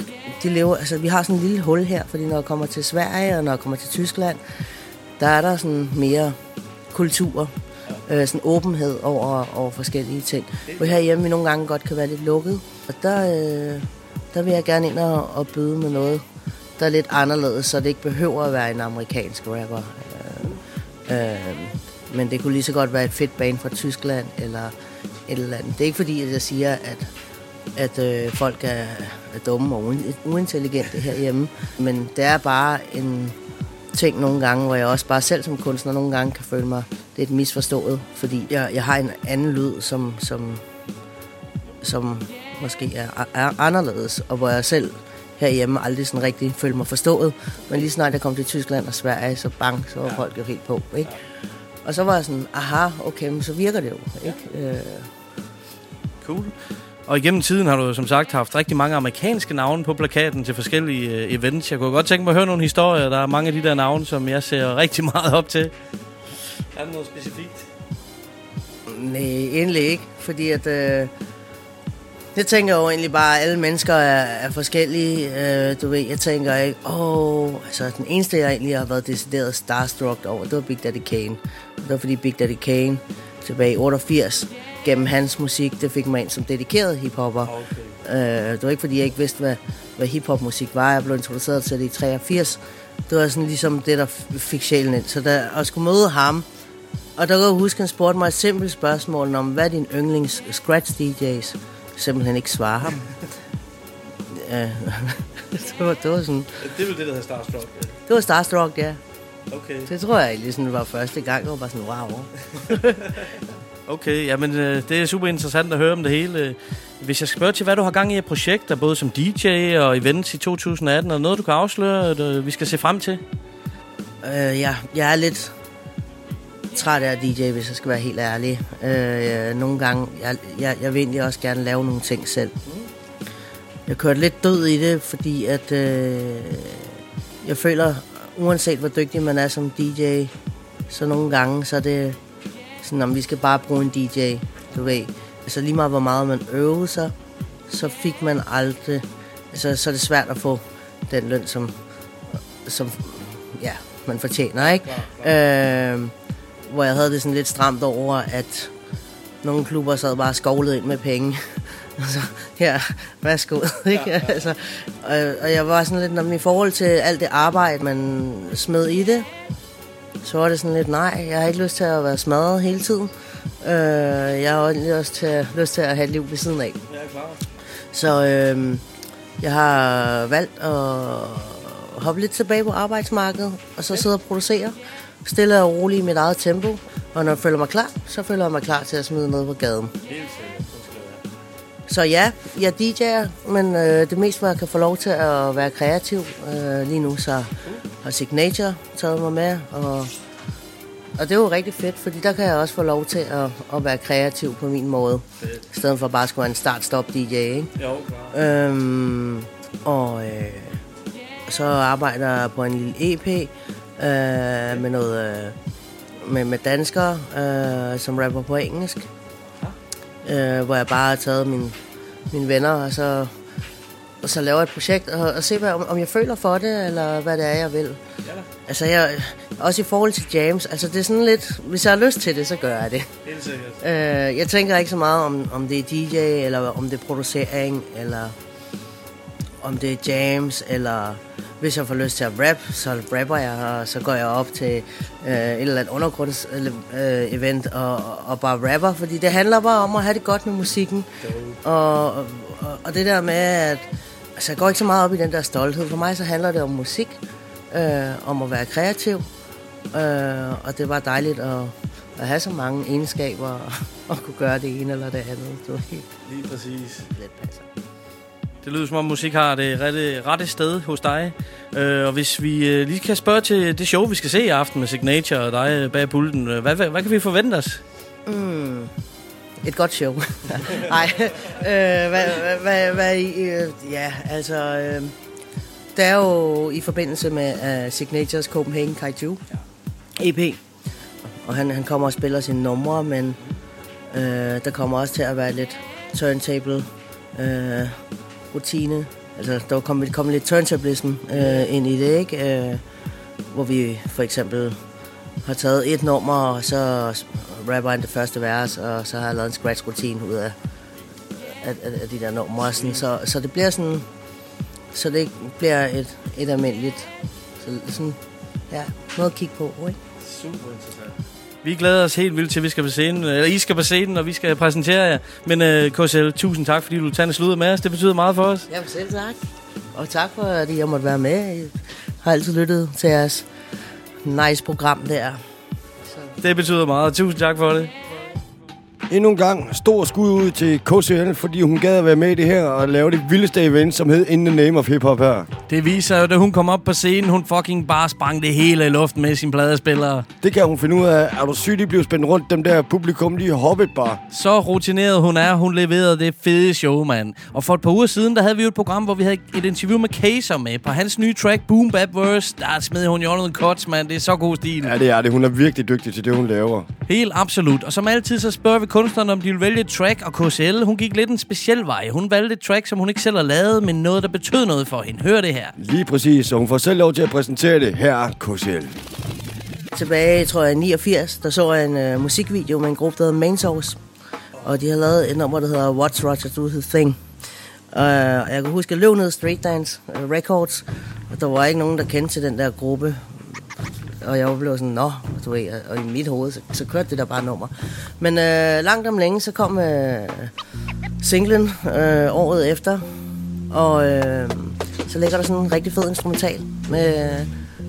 de lever, altså vi har sådan en lille hul her, fordi når jeg kommer til Sverige og når jeg kommer til Tyskland, der er der sådan mere kultur, øh, sådan åbenhed over, over forskellige ting. Hvor herhjemme vi nogle gange godt kan være lidt lukket. Og der, øh, der vil jeg gerne ind og, og byde med noget, der er lidt anderledes, så det ikke behøver at være en amerikansk rapper. Øh, øh, men det kunne lige så godt være et fedt band fra Tyskland, eller et eller andet. Det er ikke fordi, at jeg siger, at, at øh, folk er, er dumme og uintelligente herhjemme, men det er bare en ting nogle gange, hvor jeg også bare selv som kunstner nogle gange kan føle mig lidt misforstået, fordi jeg, jeg har en anden lyd, som, som, som måske er, er anderledes, og hvor jeg selv herhjemme aldrig sådan rigtig følte mig forstået. Men lige snart jeg kom til Tyskland og Sverige, så bang, så var ja. folk jo helt på, ikke? Og så var jeg sådan, aha, okay, men så virker det jo, ikke? Øh, Cool. Og igennem tiden har du som sagt haft rigtig mange amerikanske navne på plakaten til forskellige øh, events. Jeg kunne godt tænke mig at høre nogle historier. Der er mange af de der navne, som jeg ser rigtig [LAUGHS] meget op til. Er der noget specifikt? Nej, egentlig ikke, fordi at... Øh, jeg tænker jo egentlig bare, at alle mennesker er, er forskellige. Øh, du ved, jeg tænker ikke, åh, altså den eneste, jeg egentlig har været decideret starstruck over, det var Big Daddy Kane. Det var fordi Big Daddy Kane tilbage i 88, gennem hans musik, det fik mig ind som dedikeret hiphopper. Okay. Øh, det var ikke fordi, jeg ikke vidste, hvad, hvad hiphop-musik var. Jeg blev introduceret til det i 83. Det var sådan ligesom det, der fik sjælen ind. Så da jeg skulle møde ham, og der kan jeg huske, han spurgte mig et simpelt spørgsmål om, hvad din yndlings scratch DJ's? Simpelthen ikke svare ham. [LAUGHS] Ja, [LAUGHS] det, var, det var sådan... Det vel det, der hedder Starstruck. Det var Starstruck, ja. Okay. Det tror jeg sådan, var første gang. Det var bare sådan, wow. [LAUGHS] Okay, jamen øh, det er super interessant at høre om det hele. Hvis jeg skal spørge til, hvad du har gang i af projekter, både som DJ og events i 2018, er der noget, du kan afsløre, at øh, vi skal se frem til? Øh, ja, jeg er lidt træt af DJ, hvis jeg skal være helt ærlig. Øh, nogle gange, jeg, jeg, jeg vil egentlig også gerne lave nogle ting selv. Jeg kørte lidt død i det, fordi at øh, jeg føler, uanset hvor dygtig man er som DJ, så nogle gange, så er det sådan, om vi skal bare bruge en DJ, du ved. Altså lige meget hvor meget man øver sig, så fik man aldrig, altså så er det svært at få den løn, som, som ja, man fortjener, ikke? Øh, hvor jeg havde det sådan lidt stramt over, at nogle klubber sad bare skovlet ind med penge. [LAUGHS] altså, her, værsgo, [LAUGHS] ikke? Ja, ja. Altså, og, og jeg var sådan lidt, når i forhold til alt det arbejde, man smed i det, så var det sådan lidt, nej, jeg har ikke lyst til at være smadret hele tiden. Øh, jeg har også lyst til, lyst til at have et liv ved siden af. Ja, klar. Så øh, jeg har valgt at hoppe lidt tilbage på arbejdsmarkedet, og så sidde og producere. Stille og roligt i mit eget tempo. Og når jeg føler mig klar, så føler jeg mig klar til at smide noget på gaden. Så ja, jeg DJ'er, men øh, det mest, hvor jeg kan få lov til at være kreativ. Øh, lige nu så har Signature taget mig med, og, og det er jo rigtig fedt, fordi der kan jeg også få lov til at, at være kreativ på min måde. I stedet for bare at skulle være en start-stop DJ, ikke? Jo, klar. Øhm, og øh, så arbejder jeg på en lille EP øh, med noget øh, med, med danskere, øh, som rapper på engelsk. Øh, hvor jeg bare har taget mine, mine venner, og så, og så laver et projekt, og, og se, hvad, om, om jeg føler for det, eller hvad det er, jeg vil. Ja. Altså, jeg, også i forhold til jams, altså det er sådan lidt, hvis jeg har lyst til det, så gør jeg det. Helt sikkert. Øh, jeg tænker ikke så meget om, om det er DJ, eller om det er producering, eller om det er jams, eller hvis jeg får lyst til at rap, så rapper jeg, og så går jeg op til øh, et eller andet undergrunds-event og, og bare rapper, fordi det handler bare om at have det godt med musikken. Og, og, og det der med, at altså, jeg går ikke så meget op i den der stolthed. For mig så handler det om musik, øh, om at være kreativ, øh, og det var dejligt at, at have så mange egenskaber og, [LAUGHS] og kunne gøre det ene eller det andet. Det var helt Lige præcis. let passer. Det lyder som om musik har det rette, rette sted hos dig. Øh, og hvis vi øh, lige kan spørge til det show, vi skal se i aften med Signature og dig øh, bag pulten. øh, Hvad, hvad, hvad kan vi forvente os? Et godt show. [LAUGHS] Nej, øh, hvad, hvad, hvad, hvad, øh, ja, altså, øh, der er jo i forbindelse med uh, Signatures Copenhagen Kaiju EP, og han, han kommer og spiller sine numre, men øh, der kommer også til at være lidt turntable øh, rutine. Altså, der kommer kom lidt turntablism øh, ind i det, ikke? Øh, hvor vi for eksempel har taget et nummer, og så rapper han det første vers, og så har jeg lavet en scratch-rutine ud af, af, af, af de der numre. Sådan, så, så det bliver sådan så det ikke bliver et, et almindeligt. Så sådan, ja, noget at kigge på, ikke? Super interessant. Vi glæder os helt vildt til, at vi skal på scenen. Eller I skal på scenen, og vi skal præsentere jer. Men uh, KSL, tusind tak, fordi du tager en sludder med os. Det betyder meget for os. Jamen selv tak. Og tak for, at jeg måtte være med. Jeg har altid lyttet til jeres nice program der. Det betyder meget. Tusind tak for det. Endnu en gang stor skud ud til KCL, fordi hun gad at være med i det her og lave det vildeste event, som hed In the Name of Hip Hop her. Det viser jo, da hun kom op på scenen, hun fucking bare sprang det hele i luften med sine pladespillere. Det kan hun finde ud af. Er du syg, de blev spændt rundt, dem der publikum, de hoppet bare. Så rutineret hun er, hun leverede det fede show, mand. Og for et par uger siden, der havde vi jo et program, hvor vi havde et interview med Kaser med. På hans nye track, Boom Bap Verse, der smed hun jo noget cuts, mand. Det er så god stil. Ja, det er det. Hun er virkelig dygtig til det, hun laver. Helt absolut. Og som altid, så spørger vi kunstneren, om de vil vælge et track, og KCL, hun gik lidt en speciel vej. Hun valgte et track, som hun ikke selv har lavet, men noget, der betød noget for hende. Hør det her. Lige præcis, så hun får selv lov til at præsentere det. Her er KCL. Tilbage, tror jeg, i 89, der så jeg en uh, musikvideo med en gruppe, der hedder Main Source. Og de har lavet et nummer, der hedder What's Roger Do His Thing. Uh, og jeg kan huske, at jeg løb ned Street Dance uh, Records, og der var ikke nogen, der kendte til den der gruppe. Og jeg blev sådan, nå, du ved, og i mit hoved, så, så kørte det der bare nummer. Men øh, langt om længe, så kom øh, singlen øh, året efter, og øh, så ligger der sådan en rigtig fed instrumental med øh,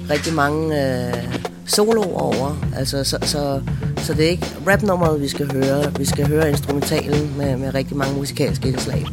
rigtig mange øh, soloer over. Altså, så, så, så det er ikke rapnummeret, vi skal høre. Vi skal høre instrumentalen med, med rigtig mange musikalske indslag.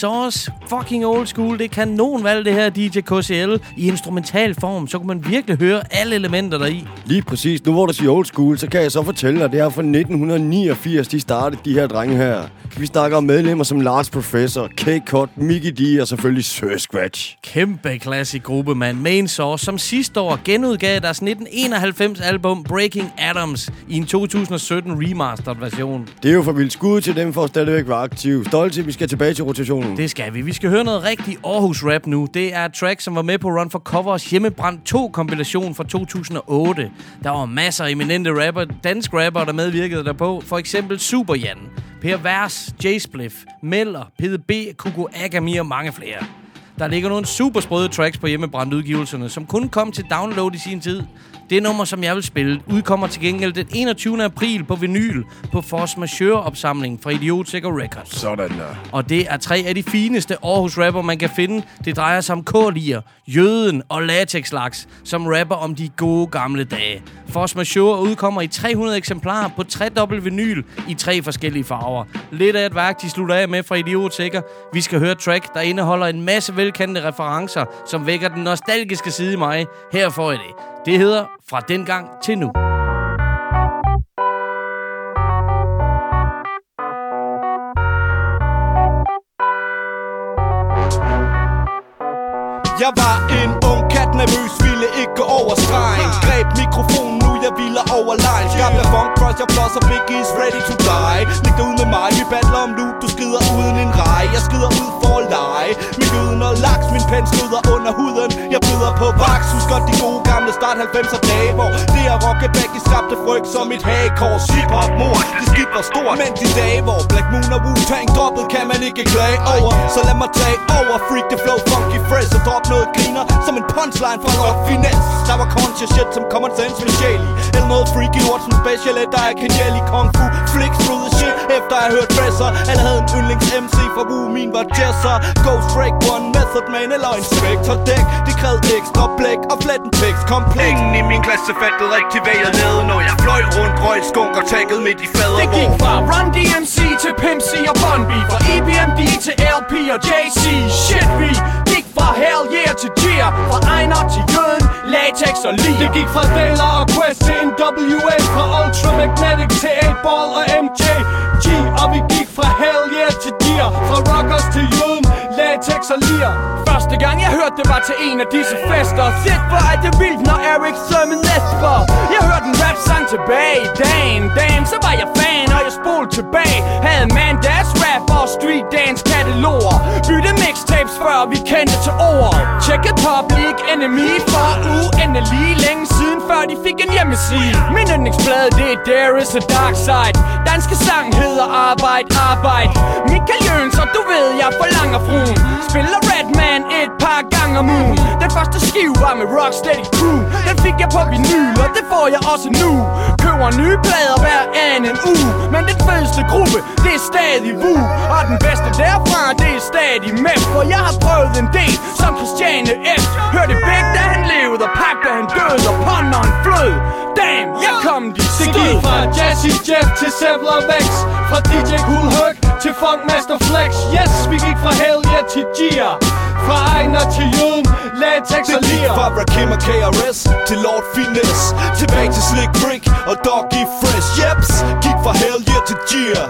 Source, fucking old school. Det er kanonvalg, det her DJ KCL. I instrumental form, så kunne man virkelig høre alle elementer deri. Lige præcis. Nu hvor du siger old school, så kan jeg så fortælle dig, det er fra 1989, de startede de her drenge her. Vi snakker om medlemmer som Lars Professor, K-Cut, Mickey D og selvfølgelig Sir Scratch. Kæmpe klassisk gruppe, mand. Main Source, som sidste år genudgav deres 1991 album Breaking Atoms i en 2017 remastered version. Det er jo for vildt skud til dem for at stadigvæk være aktive. Stolt til, at vi skal tilbage til rotationen. Mm. Det skal vi. Vi skal høre noget rigtig Aarhus rap nu. Det er et track, som var med på Run for Covers Hjemmebrand 2 kompilation fra 2008. Der var masser af eminente rapper, dansk rapper, der medvirkede derpå. For eksempel Super Jan, Per Vers, J Spliff, Meller, PDB, Kuko Agami og mange flere. Der ligger nogle super sprøde tracks på hjemmebrandudgivelserne, som kun kom til download i sin tid. Det nummer, som jeg vil spille, udkommer til gengæld den 21. april på vinyl på Force Majeure-opsamling fra Idiot Sikker Records. Sådan der. Og det er tre af de fineste Aarhus rapper, man kan finde. Det drejer sig om Kålier, Jøden og Latex Laks, som rapper om de gode gamle dage. Force Majeure udkommer i 300 eksemplarer på 3 dobbelt vinyl i tre forskellige farver. Lidt af et værk, de slutter af med fra Idiot Sikker. Vi skal høre track, der indeholder en masse velkendte referencer, som vækker den nostalgiske side i mig. Her får I det. Det hedder Fra dengang til nu. Jeg var en ung nervøs, ville ikke gå over stregen Greb mikrofonen, nu jeg ville over line Skabte funk, crush, jeg blosser, Biggie's ready to die. Læg dig ud med mig, vi battler om loot, du skider uden en rej. Jeg skider ud for at lege. Min gøden og laks, min pen skrider under huden. Jeg byder på vaks, husk godt de gode gamle start 90'er dage Hvor det at rocke back de skabte frygt som et hagekors. Hip-hop mor, det skidt var stort. Men de dage, hvor Black Moon og Wu-Tang droppet, kan man ikke klage over. Så lad mig tage over, freak the flow, funky fresh Og drop noget griner som en punchline fra Rock Finesse Der var conscious shit som common sense med sjæl i. Eller noget freaky lort som special ed, der er kenjel i Kung Fu Flicks through the shit, efter jeg hørt Dresser Alle havde en yndlings MC fra Wu, min var Jesser Ghost Break One, Method Man eller Inspector Deck. Det krævede ekstra blæk og flatten tekst kompleks. Ingen i min klasse fattede rigtig hvad jeg lavede Når jeg fløj rundt, røg skunk og tagget midt i fader Det gik fra Run DMC til Pimp C og Bun B. Fra EBMD til LP og JC Shit vi fra Hell Yeah til cheer Fra Ejner til Jøden, Latex og lige Det gik fra Dela og Quest til NWA Fra Ultramagnetic til 8-Ball og MJ G. Og vi gik fra Hell Yeah til Deer Fra Rockers til Jøden, Latex og lir Første gang jeg hørte det var til en af disse fester. Fedt hvor er det vildt når Eric Sermon Esper. Jeg hørte en rap sang tilbage i dagen. Damn så var jeg fan og jeg spolede tilbage. Havde mandags rap og street dance kataloger. Bytte mixtapes før vi kendte til ord Tjekkede Public Enemy for uendelig længe siden. Før de fik en hjemmeside. Min yndlingsplade, det er There is a Dark Side. Danske sang hedder Arbejd, Arbejd. Michael Jøns og du ved jeg forlanger fruen. Spiller Redman et par gange om ugen. Den første skive var med Rocksteady Crew. Den fik jeg på vinyl og det får jeg også nu. Køber nye plader hver anden uge. Men den fedeste gruppe det er stadig Wu. Og den bedste derfra det er stadig Mef. For jeg har prøvet en del som Christiane F. Hørte Bæk da han levede og Pak da han døde Og Pond han flød. Damn, jeg kom de Det gik fra Jazzy Jeff til Sevler Vex Fra DJ Cool Herc til Funkmaster Flex. Yes, vi gik fra Hell Yeah til Gia Fra Ejner til Jøden, Latex og Lear. fra Rakim og KRS til Lord Finesse Tilbage til Slick Rick og Doggy Fresh. Jeps, gik fra Hell Yeah til Gia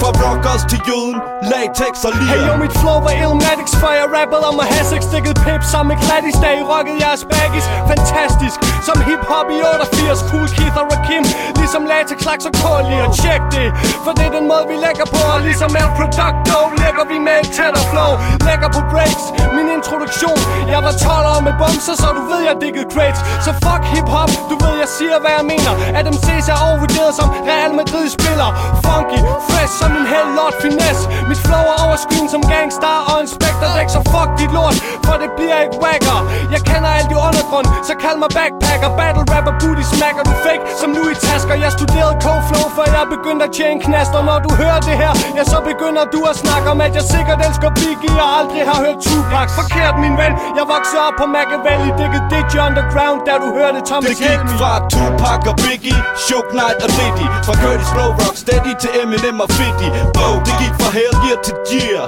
Fra Rockers til Jøden, Latex og Hey Lear yo, mit flow var Illmatics, for jeg rappede om at have seks stikket pip Sammen med Gladys, da I rockede jeres baggies Fantastisk, som hip-hop i 88 Cool Keith og Rakim, ligesom Latex, Laks og Kåli Og tjek det, for det er den måde vi lægger på. Og ligesom El Producto, lægger vi med et tættere flow. Lægger på breaks, min introduktion Jeg var 12 år med bumser, så du ved jeg diggede crates. Så fuck hip-hop, du ved jeg siger hvad jeg mener. At dem ses er overvurderet som Real Madrid spiller. Funky, fresh som en hel lot Finesse. Mit flow er overskyen som Gangstar og Inspector Deck Så fuck dit lort, for det bliver ikke wacker Jeg kender alt i undergrund, Så kald mig backpacker, battle rapper, booty smacker Du fake som nu i tasker. Jeg studerede K-flow, før jeg begyndte at tjene knast. Og når du hører det her, ja så begynder du at snakke om At jeg sikkert elsker Biggie og aldrig har hørt Tupac. Forkert min ven, jeg voksede op på Machiavelli Digget Digi Underground, da du hørte Thomas Det gik fra Tupac og Biggie, Shook Knight og Diddy. Fra Curtis Blow Rock Steady til Eminem og 50 Wow, det gik fra Hell Year til Gear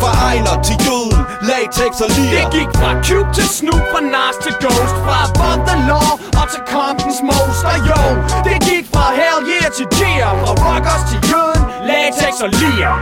Fra Ejner til Jøden, Latex og Lear Det gik fra Cube til Snoop, fra Nas til Ghost. Fra Above the Law og til Compton's Most Og jo, det gik fra Hell Yeah til Gear Fra Rockers til Jøden, Latex og Lear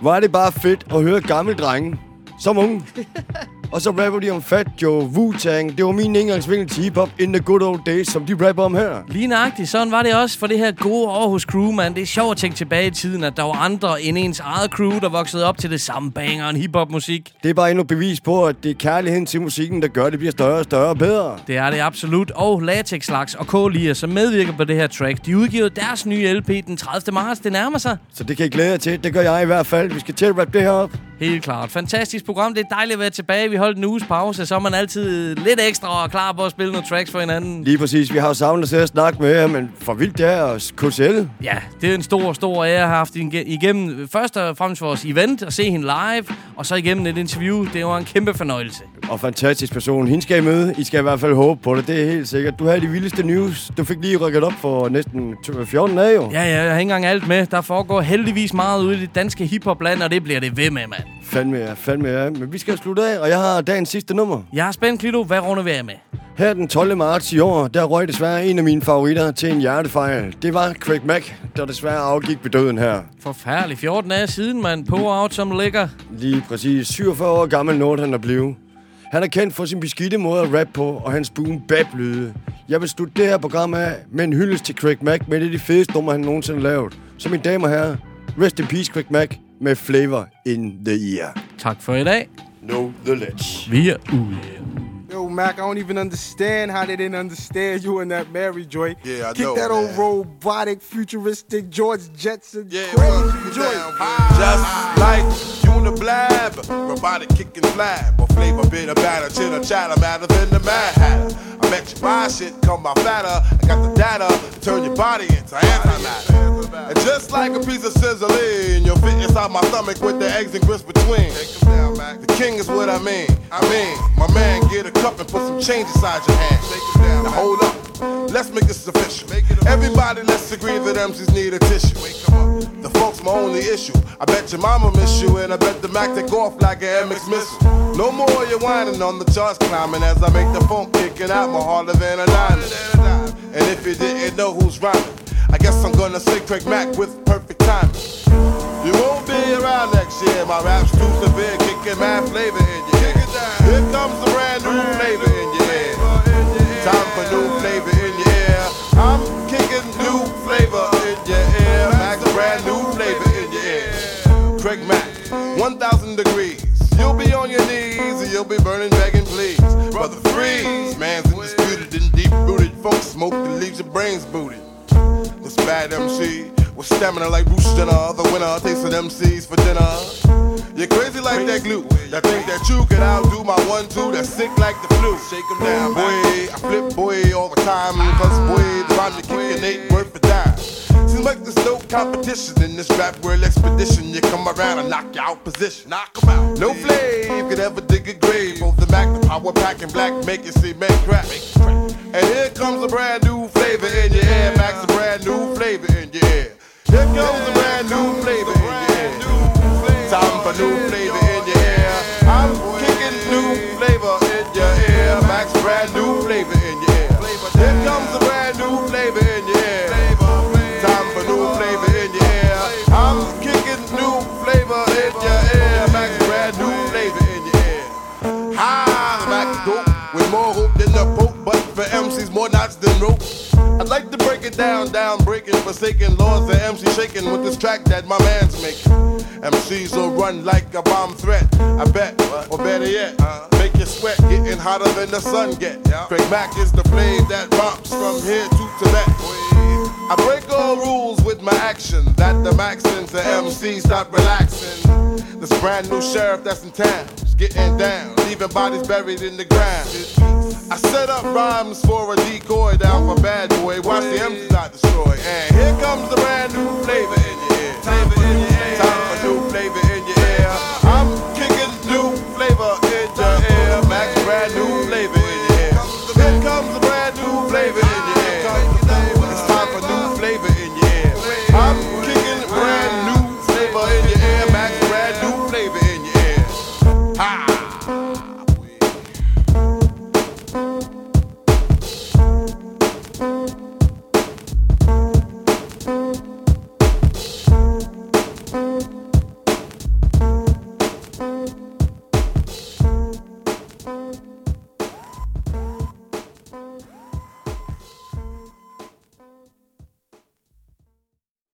hvor er det bare fedt at høre gamle drenge, som unge. [LAUGHS] Og så rapper de om Fat Joe, Wu-Tang. Det var min indgangsvinkel til hiphop in the good old days, som de rapper om her. Lige nøjagtigt. Sådan var det også for det her gode Aarhus crew, man. Det er sjovt at tænke tilbage i tiden, at der var andre end ens eget crew, der voksede op til det samme banger en hiphop-musik. Det er bare endnu bevis på, at det er kærligheden til musikken, der gør, at det bliver større og større og bedre. Det er det absolut. Og Latex Laks og K. Som medvirker på det her track, de udgiver deres nye LP den 30. marts. Det nærmer sig. Så det kan I glæde jer til. Det gør jeg i hvert fald. Vi skal til at rappe det her op. Helt klart. Fantastisk program. Det er dejligt at være tilbage. Vi holdt en uges pause, så er man altid lidt ekstra og klar på at spille nogle tracks for hinanden. Lige præcis. Vi har jo savnet til at snakke med jer, men for vildt det er os KCL. Ja, det er en stor, stor ære at have haft igennem først og fremmest vores event og se hende live, og så igennem et interview. Det var en kæmpe fornøjelse. Og fantastisk person. Hende skal I møde. I skal i hvert fald håbe på det. Det er helt sikkert. Du havde de vildeste news. Du fik lige rykket op for næsten 14 dage jo. Ja, ja, jeg har ikke engang alt med. Der foregår heldigvis meget ude i det danske hiphopland, og det bliver det ved med, mand. Fandme ja, fandme ja. Men vi skal slutte af, og jeg har dagens sidste nummer. Jeg er spændt, Klito. Hvad runder vi af med? Her den 12. marts i år, der røg desværre en af mine favoritter til en hjertefejl. Det var Craig Mack, der desværre afgik ved døden her. Forfærdelig. 14 dage siden, man. På out som ligger. Lige præcis. 47 år gammel nåede han at blive. Han er kendt for sin beskidte måde at rappe på, og hans boom bap lyde. Jeg vil slutte det her program af med en hyldest til Craig Mack med det de fedeste nummer, han nogensinde lavet. Så mine damer og herrer, rest in peace Craig Mack med Flavor in the Ear. Tak for i dag. No the ledge. Vi er ude. Yo, Mac, I don't even understand how they didn't understand you in that Mary joint. Yeah, I Kick know, that old man. robotic, futuristic George Jetson Yeah, crazy joint. Just like Uniblab, robotic kicking flab, or flavor bit of batter, chitter chatter, matter than the mad hatter. I bet you buy shit, come by fatter. I got the data to turn your body into antimatter. And just like a piece of sizzling, you'll fit inside my stomach with the eggs and grits between. The king is what I mean. I mean, my man, get a cup and put some change inside your hand. Now hold up, let's make this official. Everybody, let's agree that MCs need a tissue. The folks my only issue. I bet your mama miss you, and I bet the Mac take off like an MX missile. No more you whining on the charts climbing as I make the phone kicking out more harder than a nine. And if you didn't know who's rhyming, I guess I'm gonna say Craig Mack with perfect timing. You won't be around next year. My rap's too severe, kicking mad flavor in your ear. Here comes the brand new flavor in your ear. Time for new flavor in your ear. I'm kicking new flavor in your ear. Max brand new flavor in your ear. Craig Mack, 1,000 degrees. You'll be on your knees and you'll be burning, begging, please. Brother Freeze, man's undisputed and deep rooted. Funk smoke that leaves your brains booted. This bad MC with stamina like Bruce Jenner, the winner tasting MCs for dinner. You're crazy like that glue. That think that you could outdo my one two that's sick like the flu. Shake 'em down, boy. I flip boy all the time. Cause boy, the rhyme you kicking ain't worth a dime. Seems like there's no competition in this rap world expedition. You come around and knock you out position. Knock 'em out. No flame You could ever dig a grave. Both the Mac, the power pack, and black make it see men crack. And here comes a brand new flavor in your ear. Max, a brand new flavor in your ear. Here comes a brand new flavor in your ear. Time for new flavor it down, down, breaking, forsaken. Lords and MC shaking with this track that my man's making. MCs will run like a bomb threat. I bet, or better yet, make you sweat, getting hotter than the sun get. Craig Mack is the flame that bumps from here to Tibet. I break all rules with my action. That the Maxons and MCs stop relaxing. This brand new sheriff that's in town, getting down, leaving bodies buried in the ground. I set up rhymes for a decoy down for bad boy. Watch the M's not destroy. And here comes the brand new flavor in your ear. Flavor in your ear.